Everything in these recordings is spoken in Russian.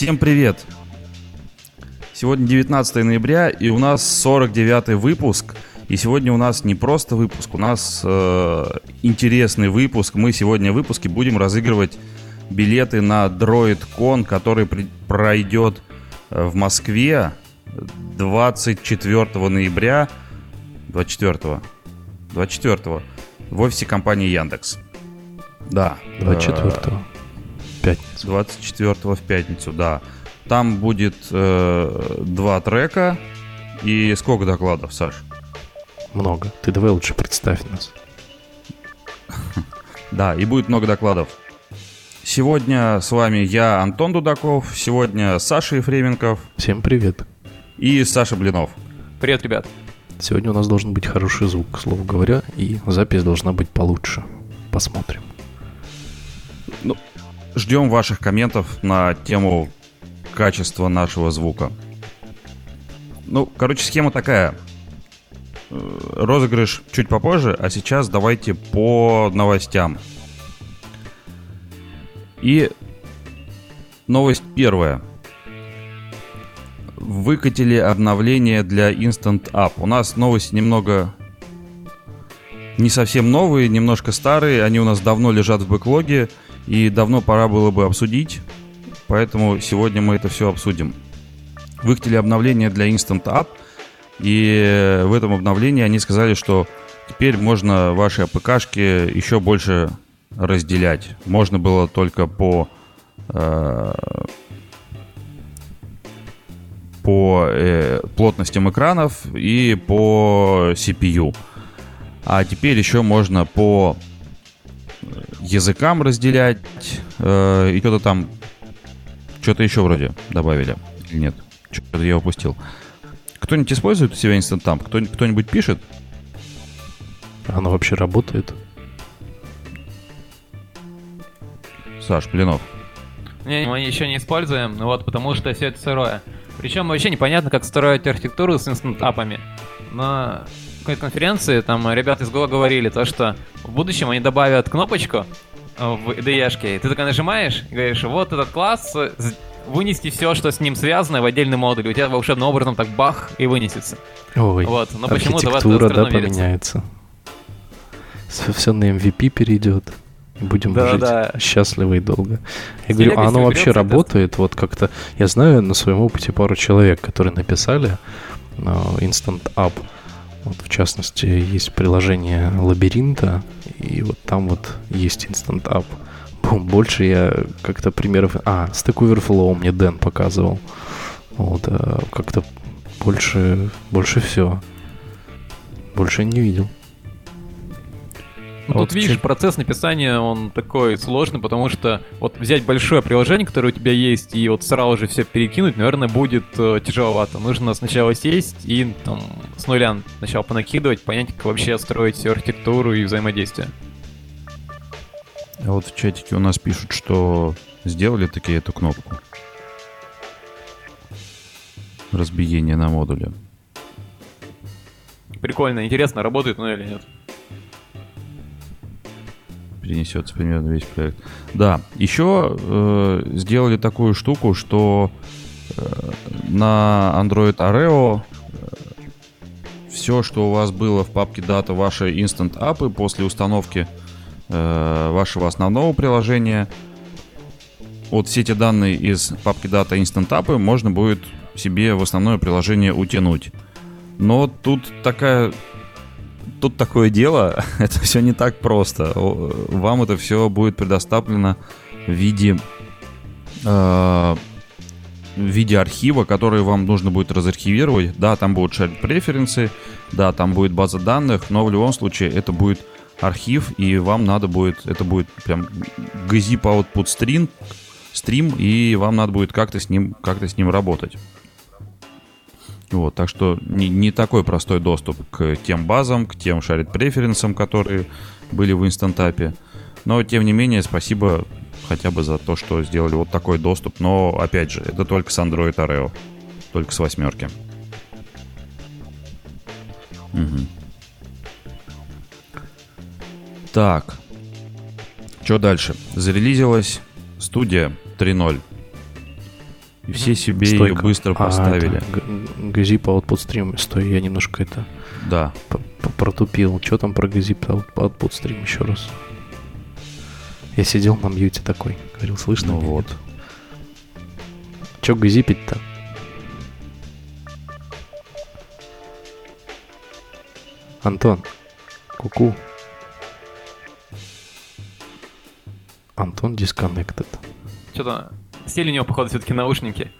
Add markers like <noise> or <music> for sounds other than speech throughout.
Всем привет! Сегодня 19 ноября, и у нас 49 выпуск. И сегодня у нас не просто выпуск, у нас э, интересный выпуск. Мы сегодня в выпуске будем разыгрывать билеты на DroidCon, который при- пройдет э, в Москве 24 ноября. 24 24 в офисе компании Яндекс. Да. 24 Пятница. 24 в пятницу, да. Там будет э, два трека и сколько докладов, Саш? Много. Ты давай лучше представь нас. <laughs> Да, и будет много докладов. Сегодня с вами я, Антон Дудаков, сегодня Саша Ефременков Всем привет. и Саша Блинов. Привет, ребят. Сегодня у нас должен быть хороший звук, к слову говоря, и запись должна быть получше. Посмотрим. Ждем ваших комментов на тему качества нашего звука. Ну, короче, схема такая. Э, Розыгрыш чуть попозже, а сейчас давайте по новостям. И новость первая. Выкатили обновление для Instant App. У нас новости немного не совсем новые, немножко старые. Они у нас давно лежат в бэклоге и давно пора было бы обсудить. Поэтому сегодня мы это все обсудим. Выкатили обновление для Instant App. И в этом обновлении они сказали, что теперь можно ваши АПКшки еще больше разделять. Можно было только по э, по э, плотностям экранов и по CPU. А теперь еще можно по языкам разделять э, и что-то там что-то еще вроде добавили или нет? Что-то я упустил. Кто-нибудь использует у себя Instant? Кто- кто-нибудь пишет? Оно вообще работает? Саш, Блинов. Не, мы еще не используем, ну вот, потому что все это сырое. Причем вообще непонятно, как строить архитектуру с инстант-апами. На какой-то конференции там ребята из Go говорили то, что в будущем они добавят кнопочку э, в IDE-шке, и ты такой нажимаешь и говоришь, вот этот класс, э, вынести все, что с ним связано в отдельный модуль. У тебя волшебным образом так бах и вынесется. Ой, Вот, но почему-то архитектура, да, поменяется. Все на MVP перейдет. Будем Да, жить да. счастливо и долго. Я С говорю, а оно вообще работает? Вот как-то... Я знаю на своем опыте пару человек, которые написали Instant App. Вот, в частности, есть приложение Лабиринта, и вот там вот есть Instant App. Больше я как-то примеров... А, Stack Overflow мне Дэн показывал. Вот, а как-то больше, больше все. Больше не видел. Ну, А тут вот видишь, чё- процесс написания, он такой сложный, потому что вот взять большое приложение, которое у тебя есть, и вот сразу же все перекинуть, наверное, будет э, тяжеловато. Нужно сначала сесть и там с нуля сначала понакидывать, понять, как вообще строить всю архитектуру и взаимодействие. А вот в чатике у нас пишут, что сделали такие эту кнопку. Разбиение на модуле. Прикольно, интересно, работает оно или нет. Перенесется примерно весь проект. Да, еще э, сделали такую штуку, что э, на Android Oreo все, что у вас было в папке дата, ваши instant апы после установки э, вашего основного приложения, вот все эти данные из папки дата instant апы можно будет себе в основное приложение утянуть. Но тут такая тут такое дело, <laughs> это все не так просто. Вам это все будет предоставлено в виде э, в виде архива, который вам нужно будет разархивировать. Да, там будут shared преференсы, да, там будет база данных, но в любом случае это будет архив, и вам надо будет, это будет прям gzip output stream, стрим, и вам надо будет как-то с ним, как-то с ним работать. Вот, так что не, не такой простой доступ к тем базам, к тем shared преференсам, которые были в инстантапе. Но, тем не менее, спасибо хотя бы за то, что сделали вот такой доступ. Но, опять же, это только с Android Oreo. Только с восьмерки. Мгм. Так. Что дальше? Зарелизилась студия 3.0. И все себе ее Стойка. быстро А, поставили. это г- Газип Output Stream. Стой, я немножко это Да. протупил. Что там про Газип Out- Output Stream еще раз? Я сидел на мьюте такой. Говорил, слышно? Ну вот. Чё газипить-то? Антон, куку. Антон disconnected. Что-то стиль у него, походу, все-таки наушники.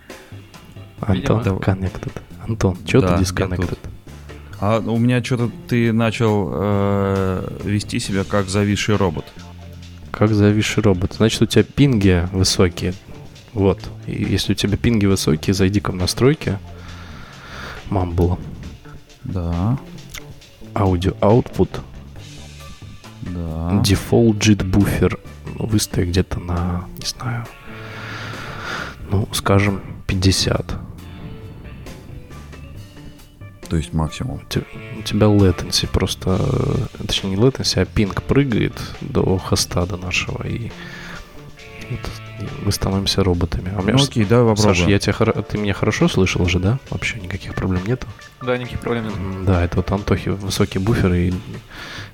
Антон Видимо. connected. Антон, что Да, ты disconnected? А у меня что-то ты начал э, вести себя как зависший робот. Как зависший робот. Значит, у тебя пинги высокие. Вот. И если у тебя пинги высокие, зайди-ка в настройки. Mumble. Да, Audio output. да. Default JIT буфер. Выставь где-то на, не знаю, ну, скажем, 50. То есть максимум. У те- у тебя latency просто, э, точнее не latency, а пинг прыгает до хоста до нашего, и вот мы становимся роботами. А у меня Ну окей, давай попробуем. Саша, я тебя, ты меня хорошо слышал же, да? Вообще никаких проблем нету? Да, никаких проблем нет. Да, это вот Антохи высокий буфер и...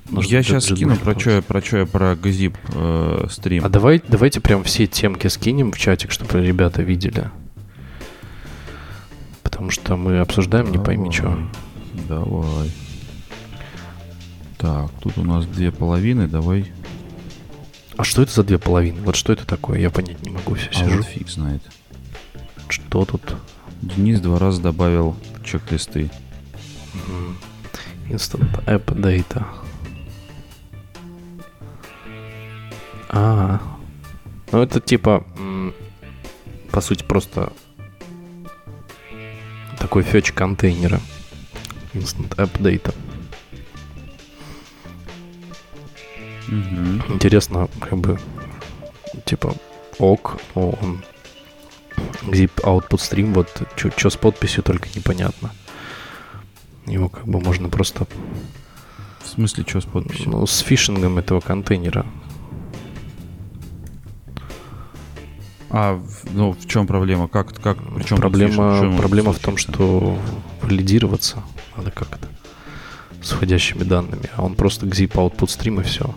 нужно я сейчас скину про что я про чё я про Газип э, стрим. А давай, давайте прям все темки скинем в чатик, чтобы ребята видели. Потому что мы обсуждаем не пойми что. Давай. Так, тут у нас две половины, давай. А что это за две половины? Вот что это такое? Я понять не могу. Все А сижу. вот фиг знает. Что тут? Денис два раза добавил чек-листы. Instant App Data. А, ну это типа, по сути, просто такой фетч контейнера. Instant App Data. Мгм. Интересно, как бы, типа, ок, но он zip output stream, вот что с подписью только непонятно. Его как бы можно просто В смысле, что с подписью? ну, с фишингом этого контейнера. А, в- ну, в чем проблема? Как, как, причем проблема проблема в том, что валидироваться надо как-то с входящими данными, а он просто к zip output stream и все.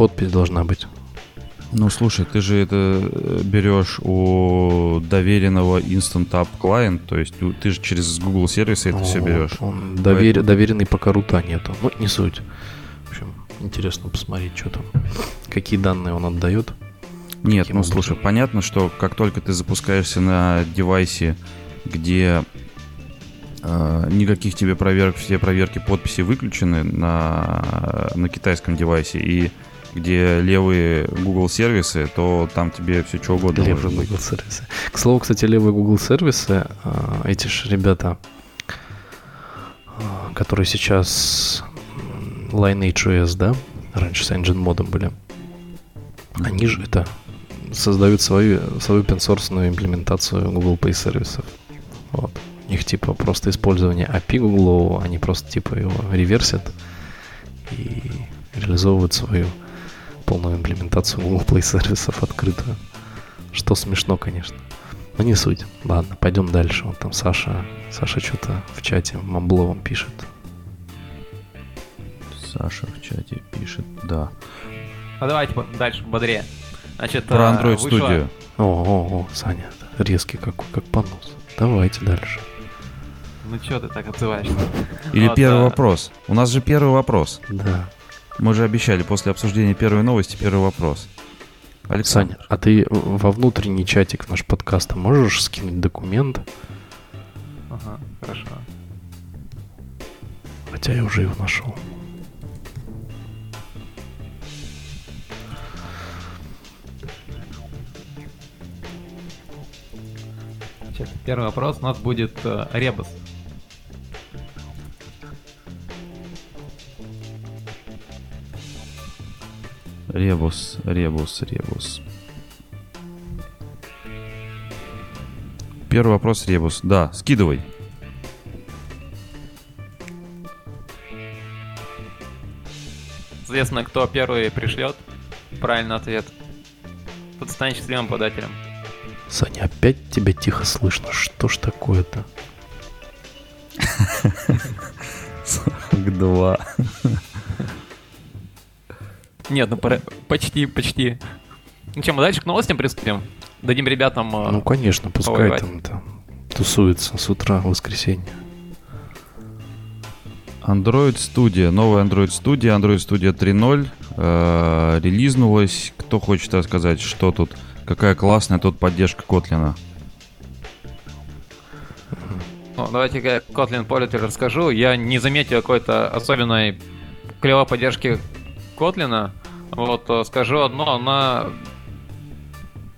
Подпись должна быть. Ну, слушай, ты же это э, берешь у доверенного Instant App Client, то есть ты же через Google сервисы это все Вот, берешь. Он довер- доверенный пока рута нету. Ну, не суть. В общем, интересно посмотреть, что там. Какие данные он отдает. Нет, ну образом? слушай, понятно, что как только ты запускаешься на девайсе, где э, никаких тебе проверок, все проверки подписи выключены на, на китайском девайсе, и где левые Google сервисы, то там тебе все что угодно Левые может быть. Google сервисы. К слову, кстати, левые Google сервисы, а, эти же ребята, а, которые сейчас м, Lineage OS, да, раньше с Engine модом были, они же это создают свою, свою open имплементацию Google Pay сервисов. Вот. У них типа просто использование API Google, они просто типа его реверсят и реализовывают свою полную имплементацию Google Play сервисов открытую. Что смешно, конечно. Но не суть. Ладно, пойдем дальше. Вот там Саша, Саша что-то в чате мамбловом пишет. Саша в чате пишет, да. А давайте дальше, бодрее. Значит, Про э, Android вышло- Studio. О, о, о, Саня, резкий какой, как понос. Давайте дальше. Ну что ты так отзываешься? Или Вот, первый э, вопрос. У нас же первый вопрос. Да. Мы же обещали после обсуждения первой новости первый вопрос. Александр. Саня, а ты во внутренний чатик наш подкаста можешь скинуть документ? Ага, хорошо. Хотя я уже его нашел. Значит, первый вопрос у нас будет э, ребус. Ребус, ребус, ребус. Первый вопрос ребус. Да, скидывай. Соответственно, кто первый пришлет правильный ответ, тот станет счастливым подателем. Саня, опять тебя тихо слышно. Что ж такое-то? К два. Нет, ну пора- почти, почти. Ну что, мы дальше к новостям приступим? Дадим ребятам... э, Ну, конечно, пускай повоевать. там, там тусуется с утра в воскресенье. Android Studio, новая Android Studio, Android Studio 3.0 э, релизнулась. Кто хочет рассказать, что тут, какая классная тут поддержка Котлина? Ну, давайте я Kotlin Polity расскажу. Я не заметил какой-то особенной клевой поддержки Kotlin. Вот, э, скажу одно, она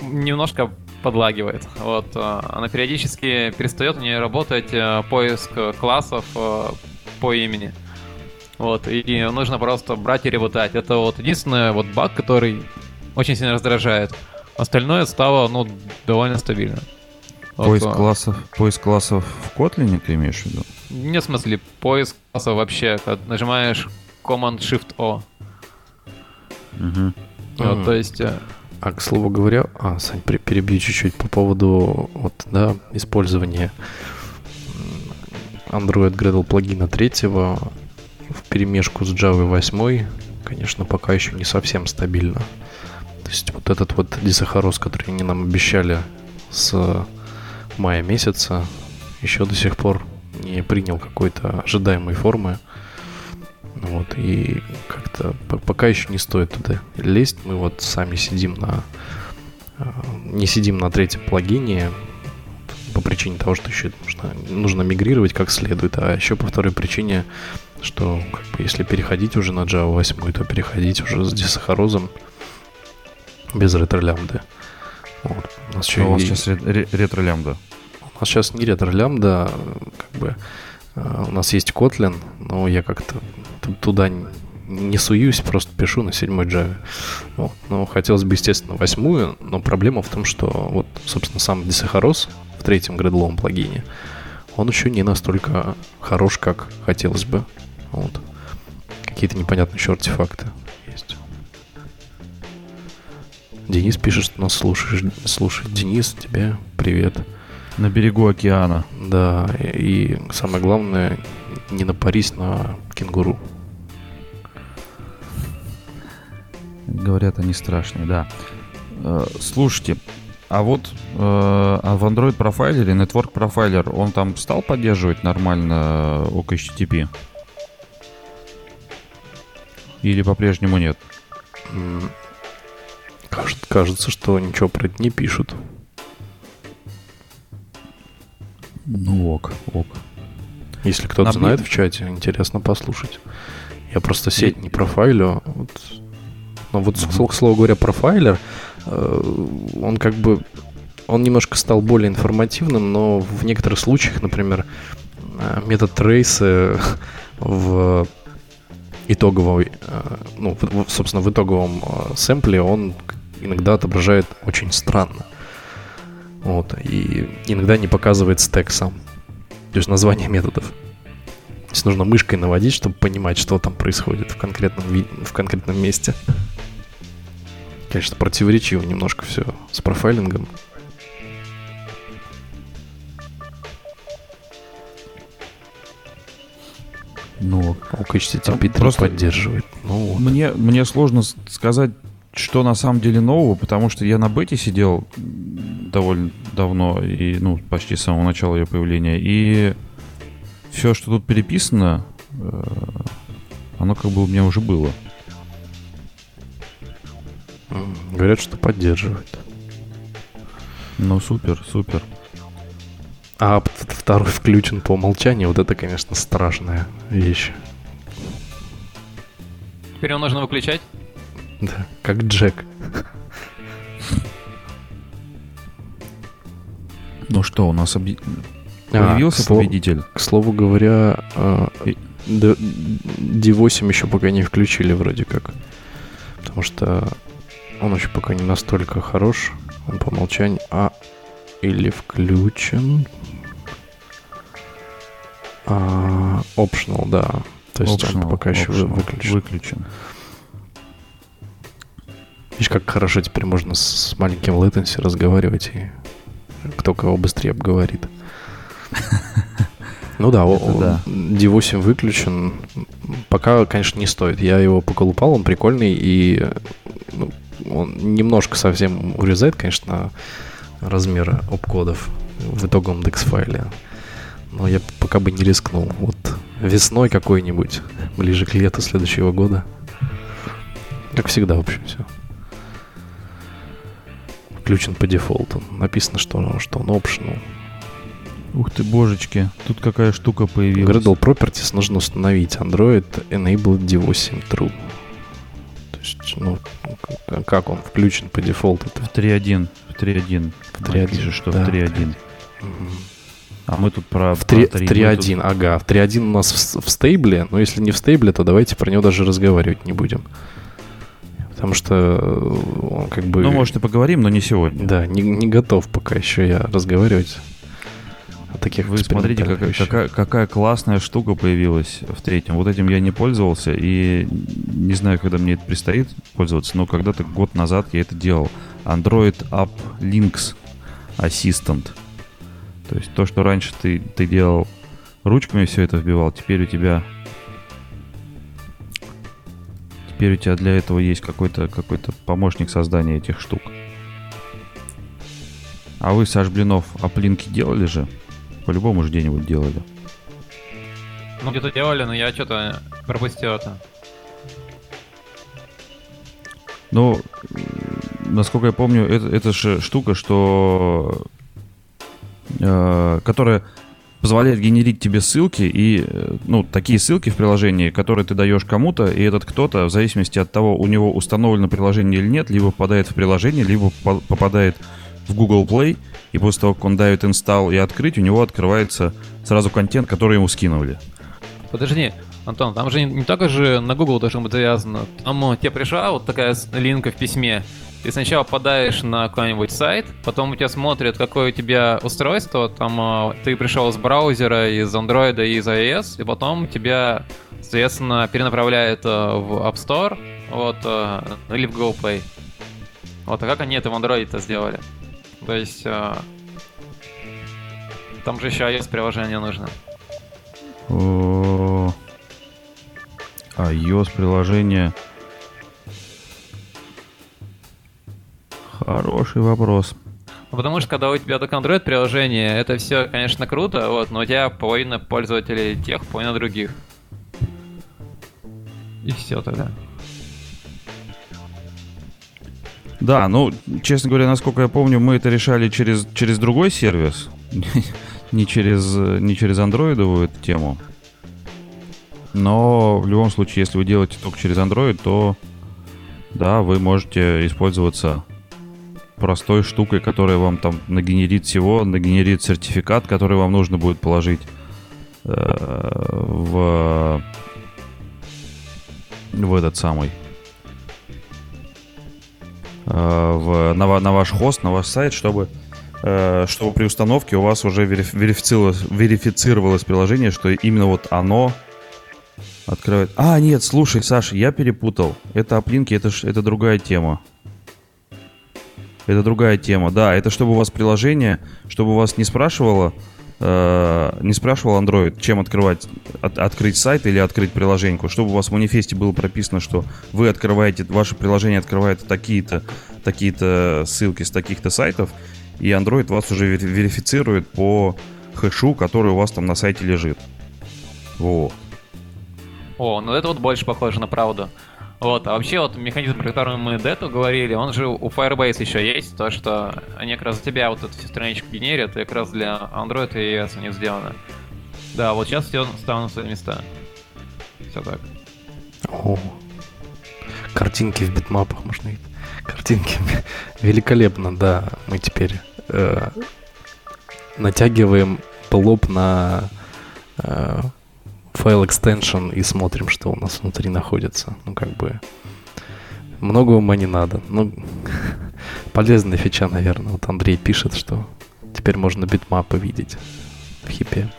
немножко подлагивает. Вот, э, она периодически перестает у нее работать э, поиск классов по имени. Вот, и нужно просто брать и ребутать. Это вот единственный вот баг, который очень сильно раздражает. Остальное стало, ну, довольно стабильно. Поиск классов, поиск классов в Kotlin ты имеешь в виду? Не в смысле, поиск класса вообще, нажимаешь Command-Shift-O. Вот, Мгм. то есть, э, А, к слову говоря, а, Сань, перебью чуть-чуть по поводу вот, да, использования Android Gradle плагина третьего в перемешку с Java 8, конечно, пока еще не совсем стабильно. То есть вот этот вот дисахароз, который они нам обещали с мая месяца, еще до сих пор не принял какой-то ожидаемой формы. Вот, и как-то по- пока еще не стоит туда лезть. Мы вот сами сидим на... э, Не сидим на третьем плагине по причине того, что еще нужно, нужно мигрировать как следует, а еще по второй причине, что как бы, если переходить уже на Java 8, то переходить уже с десахарозом без ретро-лямбды. Вот. У нас еще А у вас и- сейчас ре- ре- ретро-лямбда. у нас сейчас не ретро-лямбда, как бы э, у нас есть Kotlin, но я как-то туда не суюсь, просто пишу на седьмой Java. Вот. Но хотелось бы, естественно, восьмую, но проблема в том, что вот, собственно, сам десахароз в третьем гредловом плагине, он еще не настолько хорош, как хотелось бы. Вот. Какие-то непонятные еще артефакты есть. Денис пишет, что нас слушаешь. Слушай, Денис, тебе привет. На берегу океана. Да, и, и самое главное, не напарись на кенгуру. Говорят, они страшные, да. Э, Слушайте, а вот э, а в Android профайлере, Network Profiler, он там стал поддерживать нормально э, OKHTTP? Или по-прежнему нет? Кажется, что ничего про это не пишут. Ну ок, ок. Если кто-то Нам знает в чате, интересно послушать. Я просто сеть не профайлю. Вот. Но вот, к слову говоря, профайлер, э, он как бы... Он немножко стал более информативным, но в некоторых случаях, например, э, метод трейсы <laughs> в итоговой, э, ну, собственно, в итоговом сэмпле он иногда отображает очень странно. Вот, и иногда не показывает стек сам. То есть название методов. То есть нужно мышкой наводить, чтобы понимать, что там происходит в конкретном, в конкретном месте. Конечно, противоречиво немножко все с профайлингом. Ну ок. OKHTTP 3 Просто- поддерживает. Ну вот. Мне, мне сложно сказать, что на самом деле нового, потому что я на бете сидел довольно давно, и, ну, почти с самого начала ее появления, и все, что тут переписано, э, оно как бы у меня уже было. Говорят, что поддерживает. Ну, супер, супер. А второй включен по умолчанию. Вот это, конечно, страшная вещь. теперь его нужно выключать. Да, как Джек. Ну что, у нас объ- А, появился к слову- победитель? К слову говоря, э, Д- D8 еще пока не включили вроде как. Потому что он еще пока не настолько хорош. Он по умолчанию. А или включен. А, optional, да. То есть он Optional, пока еще вы- optional, выключен. выключен. Видишь, как хорошо теперь можно с маленьким latency разговаривать и кто кого быстрее обговорит. Ну да, да. D8 выключен. Пока, конечно, не стоит. Я его поколупал, он прикольный, и ну, он немножко совсем урезает, конечно, размеры обкодов в итоговом DEX файле. Но я пока бы не рискнул. Вот весной какой-нибудь, ближе к лету следующего года. Как всегда, в общем, все. Включен по дефолту. Написано, что, что он optional. Ух ты, божечки, тут какая штука появилась. Gradle Properties нужно установить. Android Enabled D8 True. То ну, к- как он включен по дефолту? В 3.1. В 3.1. В 3.1, Пишет, что да, в 3.1. А мы тут про... В 3 про в 3, мы тут- 3.1, ага. В 3.1 у нас в, в стейбле, но если не в стейбле, то давайте про него даже разговаривать не будем. Потому что э, он как бы... Ну, может, и поговорим, но не сегодня. Да, не, не готов пока еще я разговаривать о таких Вы смотрите, экспериментальных какая, какая, классная штука появилась в третьем. Вот этим я не пользовался и не знаю, когда мне это предстоит пользоваться, но когда-то год назад я это делал. Android App Links Assistant. То есть то, что раньше ты, ты делал ручками все это вбивал, теперь у тебя теперь у тебя для этого есть какой-то какой-то помощник создания этих штук. А вы, Саш Блинов, аплинки делали же? По-любому же где-нибудь делали. Ну, где-то делали, но я что-то пропустил это. Ну, насколько я помню, это, это же штука, что... э, которая позволяет генерить тебе ссылки и, э, ну, такие ссылки в приложении, которые ты даешь кому-то, и этот кто-то, в зависимости от того, у него установлено приложение или нет, либо попадает в приложение, либо по- попадает в Google Play, и после того, как он давит install и открыть, у него открывается сразу контент, который ему скинули. Подожди, Антон, там же не, не только же на Google должно быть завязано. Там э, тебе пришла вот такая с- линка в письме. Ты сначала подаешь на какой-нибудь сайт, потом у тебя смотрят, какое у тебя устройство. Там э, ты пришел из браузера, из Android из iOS, и потом тебя, соответственно, перенаправляет э, в App Store, вот, или в Google Play. Вот, а как они это в Android-то сделали? То есть... э, там же еще iOS-приложение нужно. О, iOS приложение. Хороший вопрос. Ну, потому что когда у тебя только Android приложение, это все, конечно, круто, вот, но у тебя половина пользователей тех, половина других. И все тогда. Да, ну, честно говоря, насколько я помню, мы это решали через, через другой сервис. <laughs> не через, не через андроидовую эту тему. Но в любом случае, если вы делаете только через Android, то да, вы можете использоваться простой штукой, которая вам там нагенерит всего, нагенерит сертификат, который вам нужно будет положить э, в в этот самый в, на, на ваш хост, на ваш сайт, чтобы э, чтобы при установке у вас уже вериф- верифицировалось, верифицировалось приложение, что именно вот оно открывает. А, нет, слушай, Саша, я перепутал. Это оплинки, это, это другая тема. Это другая тема, да. Это чтобы у вас приложение, чтобы у вас не спрашивало, э, не спрашивал Android, чем открывать, от- открыть сайт или открыть приложеньку, чтобы у вас в манифесте было прописано, что вы открываете, ваше приложение открывает такие-то, такие-то ссылки с таких-то сайтов, и Android вас уже вери- верифицирует по хэшу, который у вас там на сайте лежит. Во. О, ну это вот больше похоже на правду. Вот, а вообще вот механизм, про который мы до этого говорили, он же у Firebase еще есть, то что они как раз за тебя вот эту всю страничку генерят, и как раз для Android и iOS у них сделано. Да, вот сейчас все стало на свои места. Все так. О, картинки в битмапах можно видеть. Картинки <laughs> великолепно, да. Мы теперь э, натягиваем плоп на э, файл extension и смотрим, что у нас внутри находится. Ну, как бы много ума не надо. Ну, <laughs> полезная фича, наверное. Вот Андрей пишет, что теперь можно битмапы видеть в heap'е.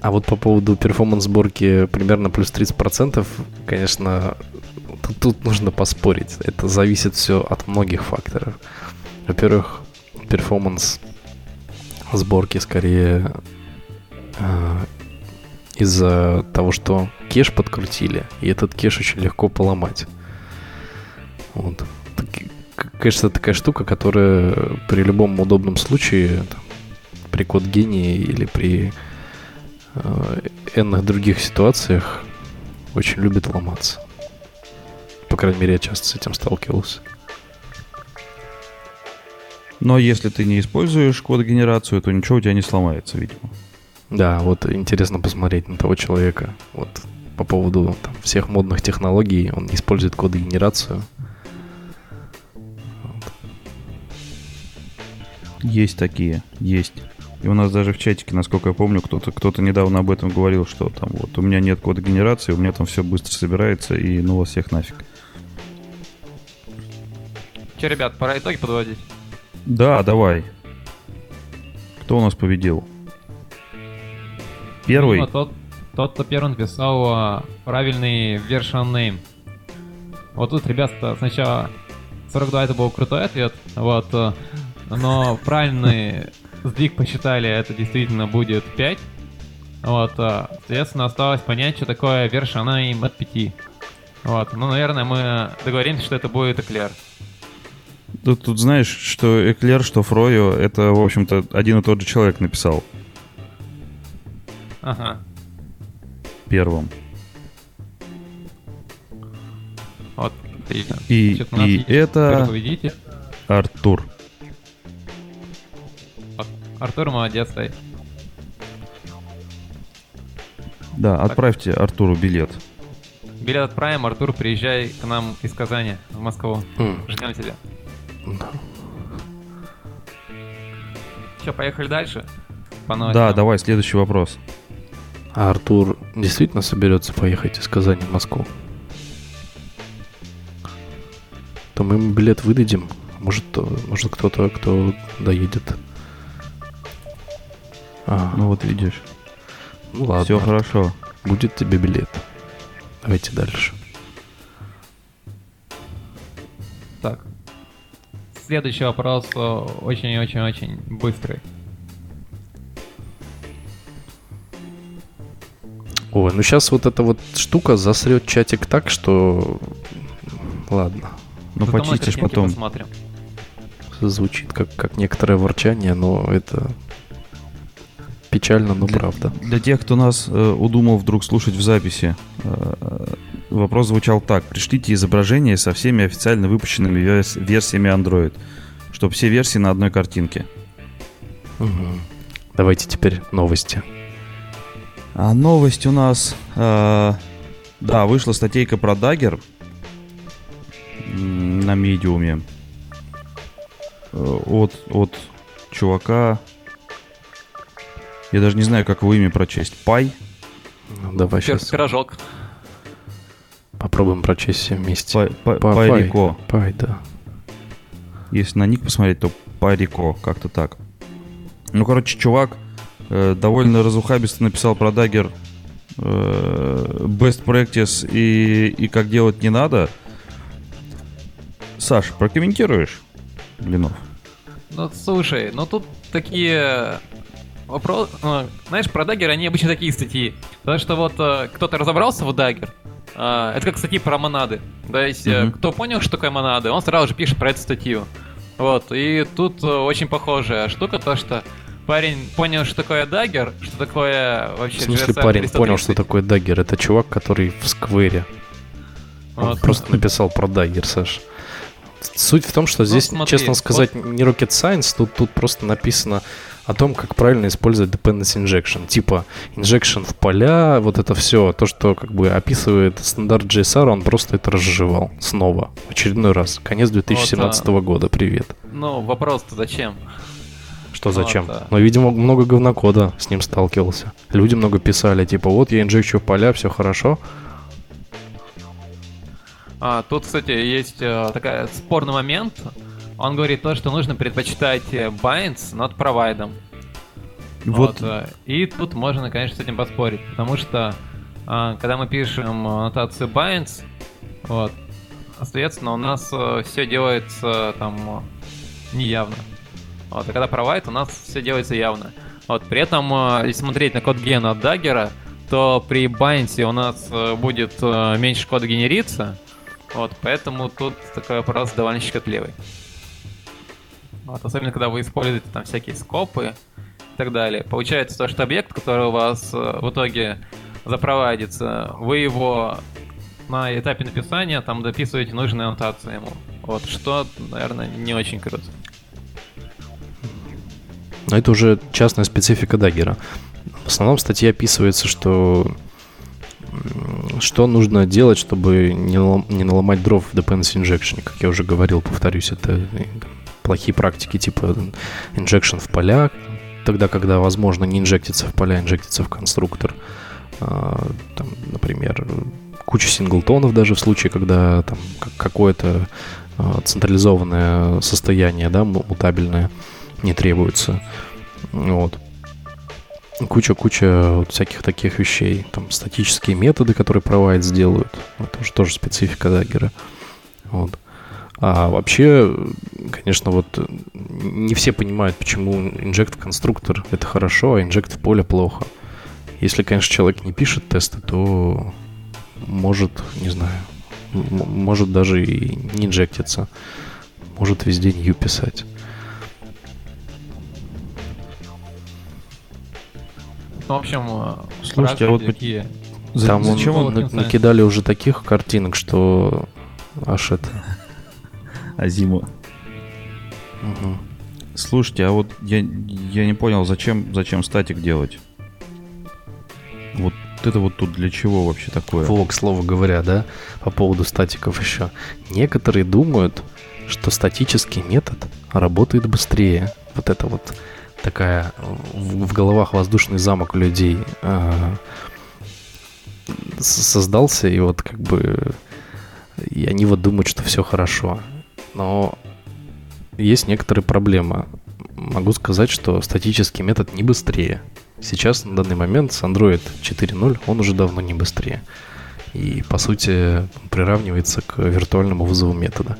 А вот по поводу performance-сборки примерно плюс 30%, конечно, тут, тут нужно поспорить. Это зависит все от многих факторов. Во-первых, performance сборки скорее э, из-за того, что кеш подкрутили, и этот кеш очень легко поломать. Вот. Конечно, такая штука, которая при любом удобном случае, при код гении или при э, энных других ситуациях очень любит ломаться. По крайней мере, я часто с этим сталкивался. Но если ты не используешь код-генерацию, то ничего у тебя не сломается, видимо. Да, вот интересно посмотреть на того человека. Вот по поводу там, всех модных технологий, он использует код-генерацию. Есть такие, есть. И у нас даже в чатике, насколько я помню, кто-то кто недавно об этом говорил, что там вот у меня нет кода генерации, у меня там все быстро собирается, и ну вас всех нафиг. Че, ребят, пора итоги подводить. Да, давай. Кто у нас победил? Первый? Ну, тот, тот, кто первым написал а, правильный version name. Вот тут, ребята, сначала 42 это был крутой ответ, вот, а, но правильный <laughs> сдвиг посчитали, это действительно будет 5. Вот, а, соответственно, осталось понять, что такое version name от 5. Вот, ну, наверное, мы договоримся, что это будет эклер. Тут, тут знаешь, что Эклер, что Фрою, это, в общем-то, один и тот же человек написал. Ага. Первым. Вот, отлично. И, Чё-то у нас и это. Артур. Артур молодец, дай. Да, отправьте Артуру билет. Билет отправим, Артур, приезжай к нам из Казани в Москву. М, Ждем тебя. да. Че, поехали дальше? По Да, давай, следующий вопрос. А Артур действительно соберется поехать из Казани в Москву? То мы ему билет выдадим. Может, то- может кто-то, кто доедет. А, Ну вот видишь, ну ладно. все хорошо. Будет тебе билет. Давайте дальше. Так. Следующий вопрос э, очень-очень-очень быстрый. Ой, ну сейчас вот эта вот штука засрет чатик так, что... Ладно, Ну Зато почистишь потом. посмотрим. звучит как, как некоторое ворчание, но это печально, но Для- правда. Для тех, кто нас э, удумал вдруг слушать в записи, э, вопрос звучал так. Пришлите изображение со всеми официально выпущенными верс- версиями Android, чтобы все версии на одной картинке. Мгм. Давайте теперь новости. А новость у нас... э, да, вышла статейка про Dagger на медиуме. Э, От, от чувака... Я даже не знаю, как его имя прочесть. Пай? Ну, давай Пир- сейчас Пирожок. попробуем прочесть все вместе. Пай, Пай- Па- Пайрико. Пай, да. Если на ник посмотреть, то Пайрико, как-то так. Ну, короче, чувак э, довольно разухабисто написал про Dagger э, best practice и, и как делать не надо. Саш, прокомментируешь, Блинов? Ну, слушай, ну тут такие вопросы... знаешь, про Dagger, они обычно такие статьи. Потому что вот э, кто-то разобрался в Dagger, э, это как статьи про монады. То есть, э, Мгм. кто понял, что такое монады, он сразу же пишет про эту статью. Вот, и тут э, очень похожая штука, то что парень понял, что такое Dagger, что такое вообще В смысле, GSM парень понял, что 330. такое даггер? Это чувак, который в сквере. Он Вот. просто написал про даггер, Саш. Суть в том, что здесь, смотри, честно сказать, не rocket science, тут, тут просто написано о том, как правильно использовать dependency injection. Типа injection в поля, вот это все, то, что как бы описывает стандарт JSR, он просто это разжевал снова, в очередной раз. Конец 2017 года, привет. Ну, вопрос-то зачем? Что Ну, зачем? да. Ну, видимо, много говнокода с ним сталкивался. Люди много писали, типа, вот я инжекчу поля, все хорошо. А, тут, кстати, есть э, такая спорный момент. Он говорит то, что нужно предпочитать э, binds над провайдом. Вот, э, и тут можно, конечно, с этим поспорить, потому что а, когда мы пишем аннотацию binds, вот, соответственно, у нас все делается там э, неявно. Вот, а когда провайд, у нас все делается явно. Вот, при этом, э, если смотреть на код гена от Dagger, то при байнсе у нас э, будет э, меньше кода генериться. Вот, поэтому тут такой вопрос довольно щекотливый. Вот, особенно, когда вы используете там всякие скопы и так далее. Получается то, что объект, который у вас в итоге запровадится, вы его на этапе написания там дописываете нужные аннотации ему. Вот, что, наверное, не очень круто. Но это уже частная специфика Даггера. В основном в статье описывается, что что нужно делать, чтобы не наломать дров в dependency injection. Как я уже говорил, повторюсь, это плохие практики типа injection в поля, тогда, когда, возможно, не инжектится в поля, а инжектится в конструктор. А, там, например, куча синглтонов даже в случае, когда там какое-то а, централизованное состояние, да, мутабельное не требуется. Вот. Куча-куча вот всяких таких вещей. Там статические методы, которые провайд сделают. Это уже тоже специфика даггера. Вот. А вообще, конечно, вот не все понимают, почему инжект в конструктор это хорошо, а инжект в поле плохо. Если, конечно, человек не пишет тесты, то может, не знаю, может даже и не инжектиться. Может везде new писать. Ну, в общем, э, Слушайте, а вот такие... Там зачем он, он накидали уже таких картинок, что аж это... <laughs> Азиму. Угу. Слушайте, а вот я, я не понял, зачем, зачем статик делать? Вот это вот тут для чего вообще такое? Во, к слову говоря, да, по поводу статиков еще. Некоторые думают, что статический метод работает быстрее. Вот это вот такая в, головах воздушный замок у людей э, создался, и вот как бы и они вот думают, что все хорошо. Но есть некоторые проблемы. Могу сказать, что статический метод не быстрее. Сейчас, на данный момент, с Android 4.0 он уже давно не быстрее. И, по сути, приравнивается к виртуальному вызову метода.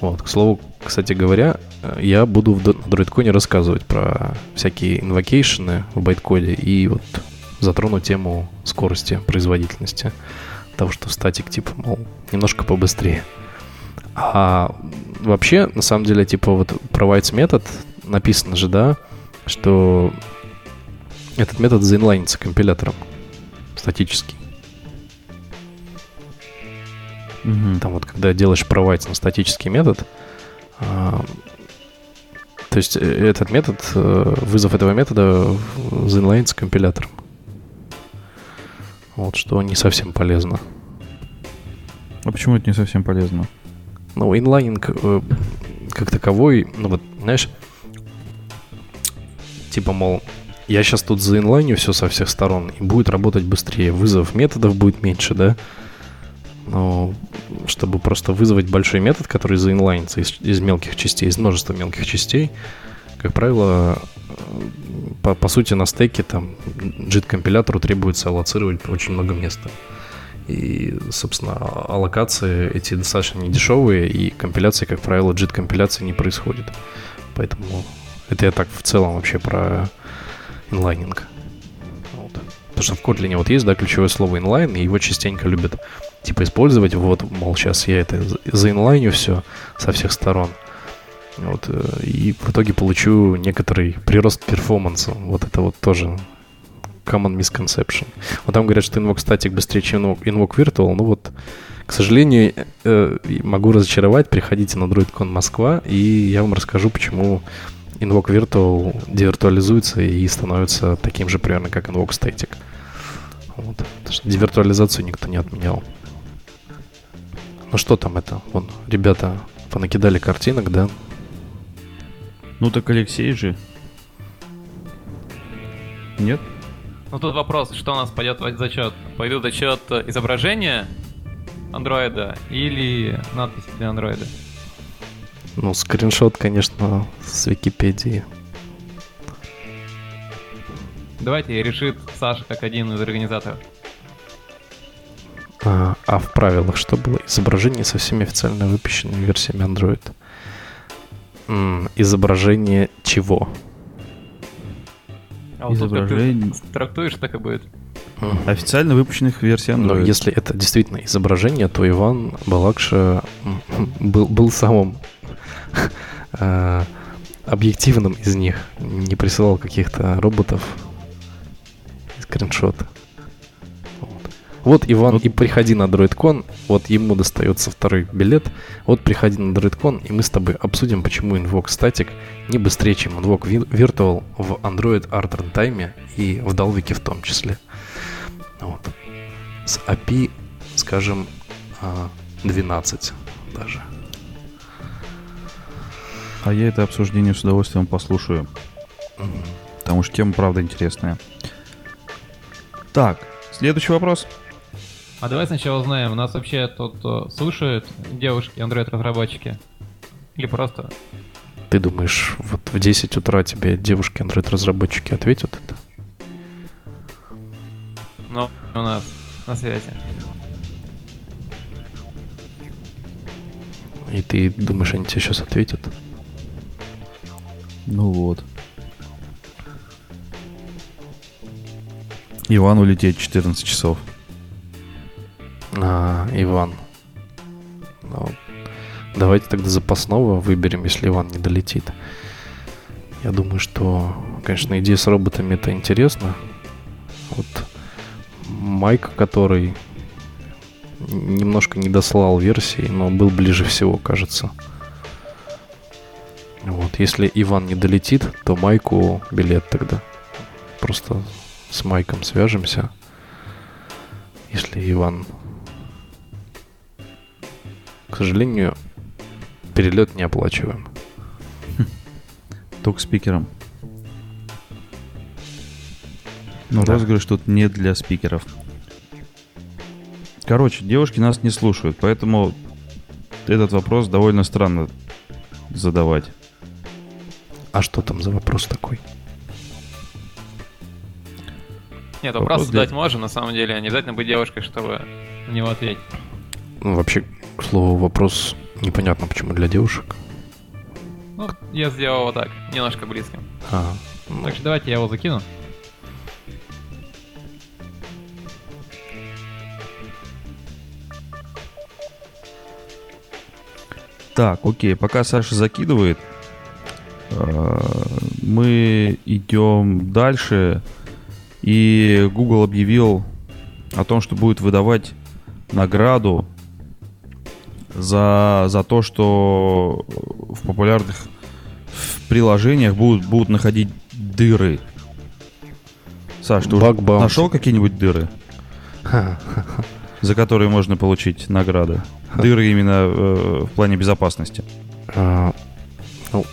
Вот, к слову, кстати говоря, я буду в DroidCon рассказывать про всякие invocation'ы в байткоде и вот затрону тему скорости, производительности. Того, что static, типа, мол, немножко побыстрее. А вообще, на самом деле, типа, вот provides метод, написано же, да, что этот метод заинлайнится компилятором статический. Угу. Там вот, когда делаешь provide на статический метод, а, то есть э, этот метод, э, вызов этого метода заинлайнится компилятором. Вот, что не совсем полезно. А почему это не совсем полезно? Ну, инлайнинг э, как таковой, ну вот, знаешь, типа, мол, я сейчас тут заинлайню все со всех сторон, и будет работать быстрее. Вызов методов будет меньше, да? Но чтобы просто вызвать большой метод, который заинлайнится из, из мелких частей, из множества мелких частей, как правило, по, по сути на стеке там JIT-компилятору требуется аллоцировать очень много места. И, собственно, аллокации эти достаточно недешевые, и компиляции, как правило, JIT-компиляции не происходит. Поэтому это я так в целом вообще про инлайнинг. Вот. Потому что в Kotlin вот есть, да, ключевое слово inline, и его частенько любят типа использовать, вот, мол, сейчас я это заинлайню все со всех сторон. Вот, э, и в итоге получу некоторый прирост перформанса. Вот это вот тоже common misconception. Вот там говорят, что Invoke Static быстрее, чем Invoke Virtual. Ну вот, к сожалению, э, могу разочаровать. Приходите на DroidCon Москва, и я вам расскажу, почему Invoke Virtual девиртуализуется и становится таким же примерно, как Invoke Static. Вот. Потому что девиртуализацию никто не отменял. Ну что там это? Вон, ребята понакидали картинок, да? Ну так Алексей же. Нет? Ну тут вопрос, что у нас пойдет в зачет? Пойдут зачет изображения андроида или надписи для андроида? Ну, скриншот, конечно, с Википедии. Давайте решит Саша как один из организаторов. А, а в правилах что было? Изображение со всеми официально выпущенными версиями Android. М, Изображение чего? А вот тут как Изображение. ты трактуешь, так и будет. Мгм. Официально выпущенных версий Но Android. если это действительно изображение, то Иван Балакша был, был самым <laughs> э, объективным из них. Не присылал каких-то роботов и скриншоты. Вот. Иван, Вот. и приходи на DroidCon, вот ему достается второй билет. Вот приходи на DroidCon, и мы с тобой обсудим, почему Invoke Static не быстрее, чем Invoke Virtual в Android Art Runtime и в Dalvik в том числе. Вот. С API, скажем, а, 12 даже. А я это обсуждение с удовольствием послушаю, потому что тема правда интересная. Так, следующий вопрос. А давай сначала узнаем, нас вообще тут слушают девушки, Android-разработчики? Или просто... Ты думаешь, вот в 10 утра тебе девушки Android-разработчики ответят это? Ну, у нас на связи. И ты думаешь, они тебе сейчас ответят? Ну вот. Иван улететь 14 часов. А, Иван. Ну, давайте тогда запасного выберем, если Иван не долетит. Я думаю, что, конечно, идея с роботами это интересно. Вот Майк, который немножко не дослал версии, но был ближе всего, кажется. Вот, если Иван не долетит, то Майку билет тогда. Просто с Майком свяжемся. Если Иван к сожалению, перелет не оплачиваем. Только спикером. Но Да. розыгрыш тут не для спикеров. Короче, девушки нас не слушают, поэтому этот вопрос довольно странно задавать. А что там за вопрос такой? Нет, Вопрос вопрос для- задать можно, на самом деле. Не обязательно быть девушкой, чтобы на него ответить. Ну, вообще, к слову, вопрос непонятно, почему для девушек. Ну, я сделал вот так, немножко близким. А, ну, Так что давайте я его закину. Так, окей, пока Саша закидывает, э, мы идем дальше. И Google объявил о том, что будет выдавать награду за, за то, что в популярных приложениях будут, будут находить дыры. Саш, ты уже нашел какие-нибудь дыры, за которые можно получить награды? Дыры именно э, в плане безопасности. а, ну,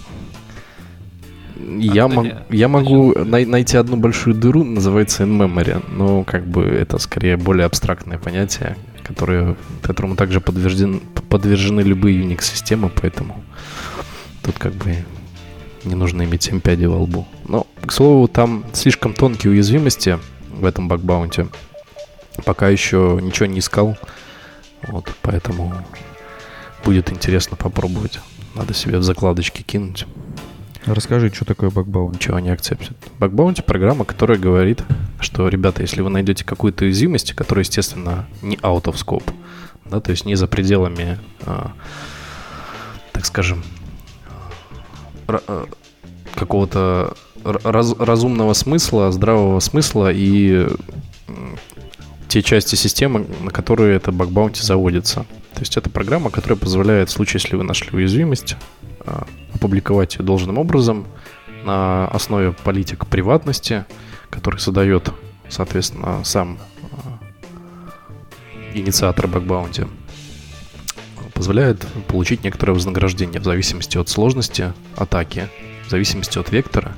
я, мог- я могу най- найти одну большую дыру, называется in-memory, но как бы это скорее более абстрактное понятие, которое, которому также подвержен, подвержены любые Unix-системы, поэтому тут как бы не нужно иметь семь пядей во лбу. Но, к слову, там слишком тонкие уязвимости в этом баг-баунте. Пока еще ничего не искал, вот, поэтому будет интересно попробовать. Надо себе в закладочки кинуть. Расскажи, что такое бакбаунти. Ничего не акцептит. Бакбаунти программа, которая говорит, что, ребята, если вы найдете какую-то уязвимость, которая, естественно, не out of scope, да, то есть не за пределами, а, так скажем, а, какого-то раз- разумного смысла, здравого смысла и те части системы, на которые это бакбаунти заводится. То есть это программа, которая позволяет, в случае, если вы нашли уязвимость, а, опубликовать ее должным образом на основе политик приватности, который создает, соответственно, сам а, инициатор бакбаунти, позволяет получить некоторое вознаграждение в зависимости от сложности атаки, в зависимости от вектора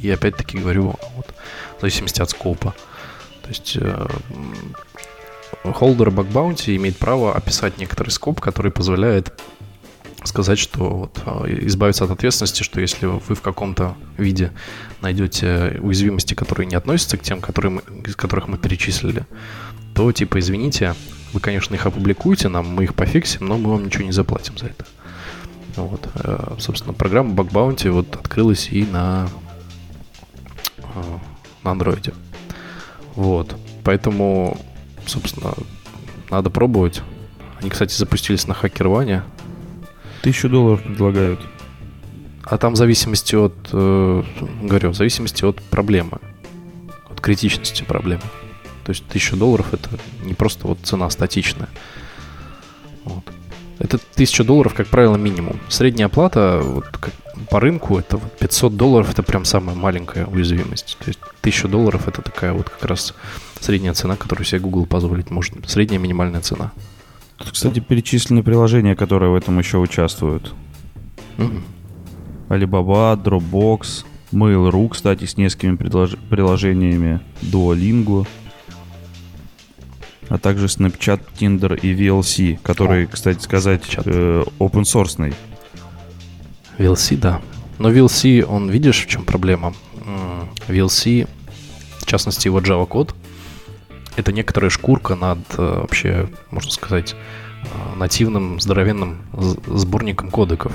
и, опять-таки, говорю, вот, в зависимости от скопа. То есть э, холдер бакбаунти имеет право описать некоторый скоп, который позволяет сказать, что вот, а, избавиться от ответственности, что если вы в каком-то виде найдете уязвимости, которые не относятся к тем, которые мы, из которых мы перечислили, то типа извините, вы, конечно, их опубликуете нам, мы их пофиксим, но мы вам ничего не заплатим за это. Вот, э, собственно, программа Bug Bounty вот открылась и на, э, на андроиде. Вот, поэтому, собственно, надо пробовать. Они, кстати, запустились на HackerOne. Тысячу долларов предлагают. А там в зависимости от, э, говорю, в зависимости от проблемы, от критичности проблемы. То есть 1000 долларов это не просто вот цена статичная. Вот. Это 1000 долларов, как правило, минимум. Средняя оплата вот, как по рынку это вот 500 долларов, это прям самая маленькая уязвимость. То есть 1000 долларов это такая вот как раз средняя цена, которую себе Google позволить может. Средняя минимальная цена. Тут, кстати, перечислены приложения, которые в этом еще участвуют. Мгм. Alibaba, Dropbox, Mail.ru, кстати, с несколькими приложениями, Duolingo, а также Snapchat, Tinder и VLC, который, кстати сказать, э, open source. VLC, да. Но VLC, он, видишь, в чем проблема? VLC, в частности, его Java код, это некоторая шкурка над э, вообще, можно сказать, э, нативным здоровенным сборником кодеков,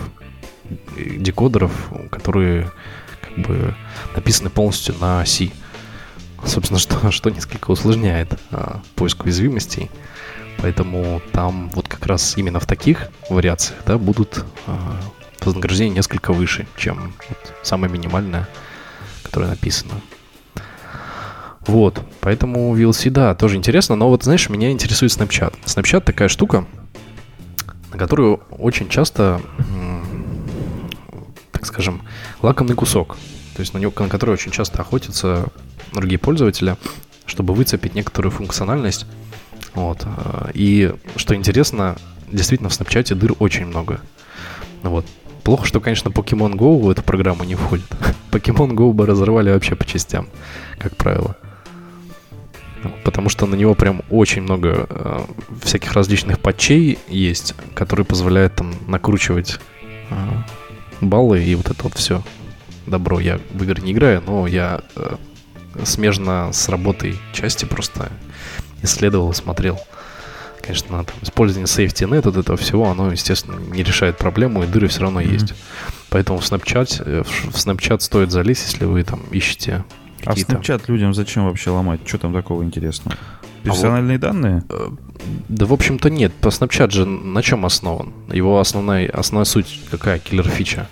декодеров, которые как бы написаны полностью на C. Собственно, <laughs> что, что несколько усложняет э, поиск уязвимостей. Поэтому там вот как раз именно в таких вариациях да, будут э, вознаграждение несколько выше, чем вот самое минимальное, которое написано. Вот, поэтому VLC, да, тоже интересно, но вот, знаешь, меня интересует Snapchat. Snapchat такая штука, на которую очень часто, так скажем, лакомный кусок. То есть на, него, на который очень часто охотятся другие пользователи, чтобы выцепить некоторую функциональность. Вот. И что интересно, действительно в Snapchat дыр очень много. Вот. Плохо, что, конечно, Pokemon Go в эту программу не входит. <laughs> Pokemon Go бы разорвали вообще по частям, как правило. Потому что на него прям очень много э, всяких различных патчей есть, которые позволяют там накручивать э, баллы и вот это вот все добро. Я в игры не играю, но я э, смежно с работой части просто исследовал, смотрел. Конечно, там, использование safety net от этого всего, оно, естественно, не решает проблему, и дыры все равно Мгм. есть. Поэтому в Snapchat, э, в Snapchat стоит залезть, если вы там ищете А. Snapchat людям зачем вообще ломать? Что там такого интересного? Персональные данные? Э, Да, в общем-то, нет. По Snapchat же на чем основан? Его основная, основная суть какая? Killer-фича.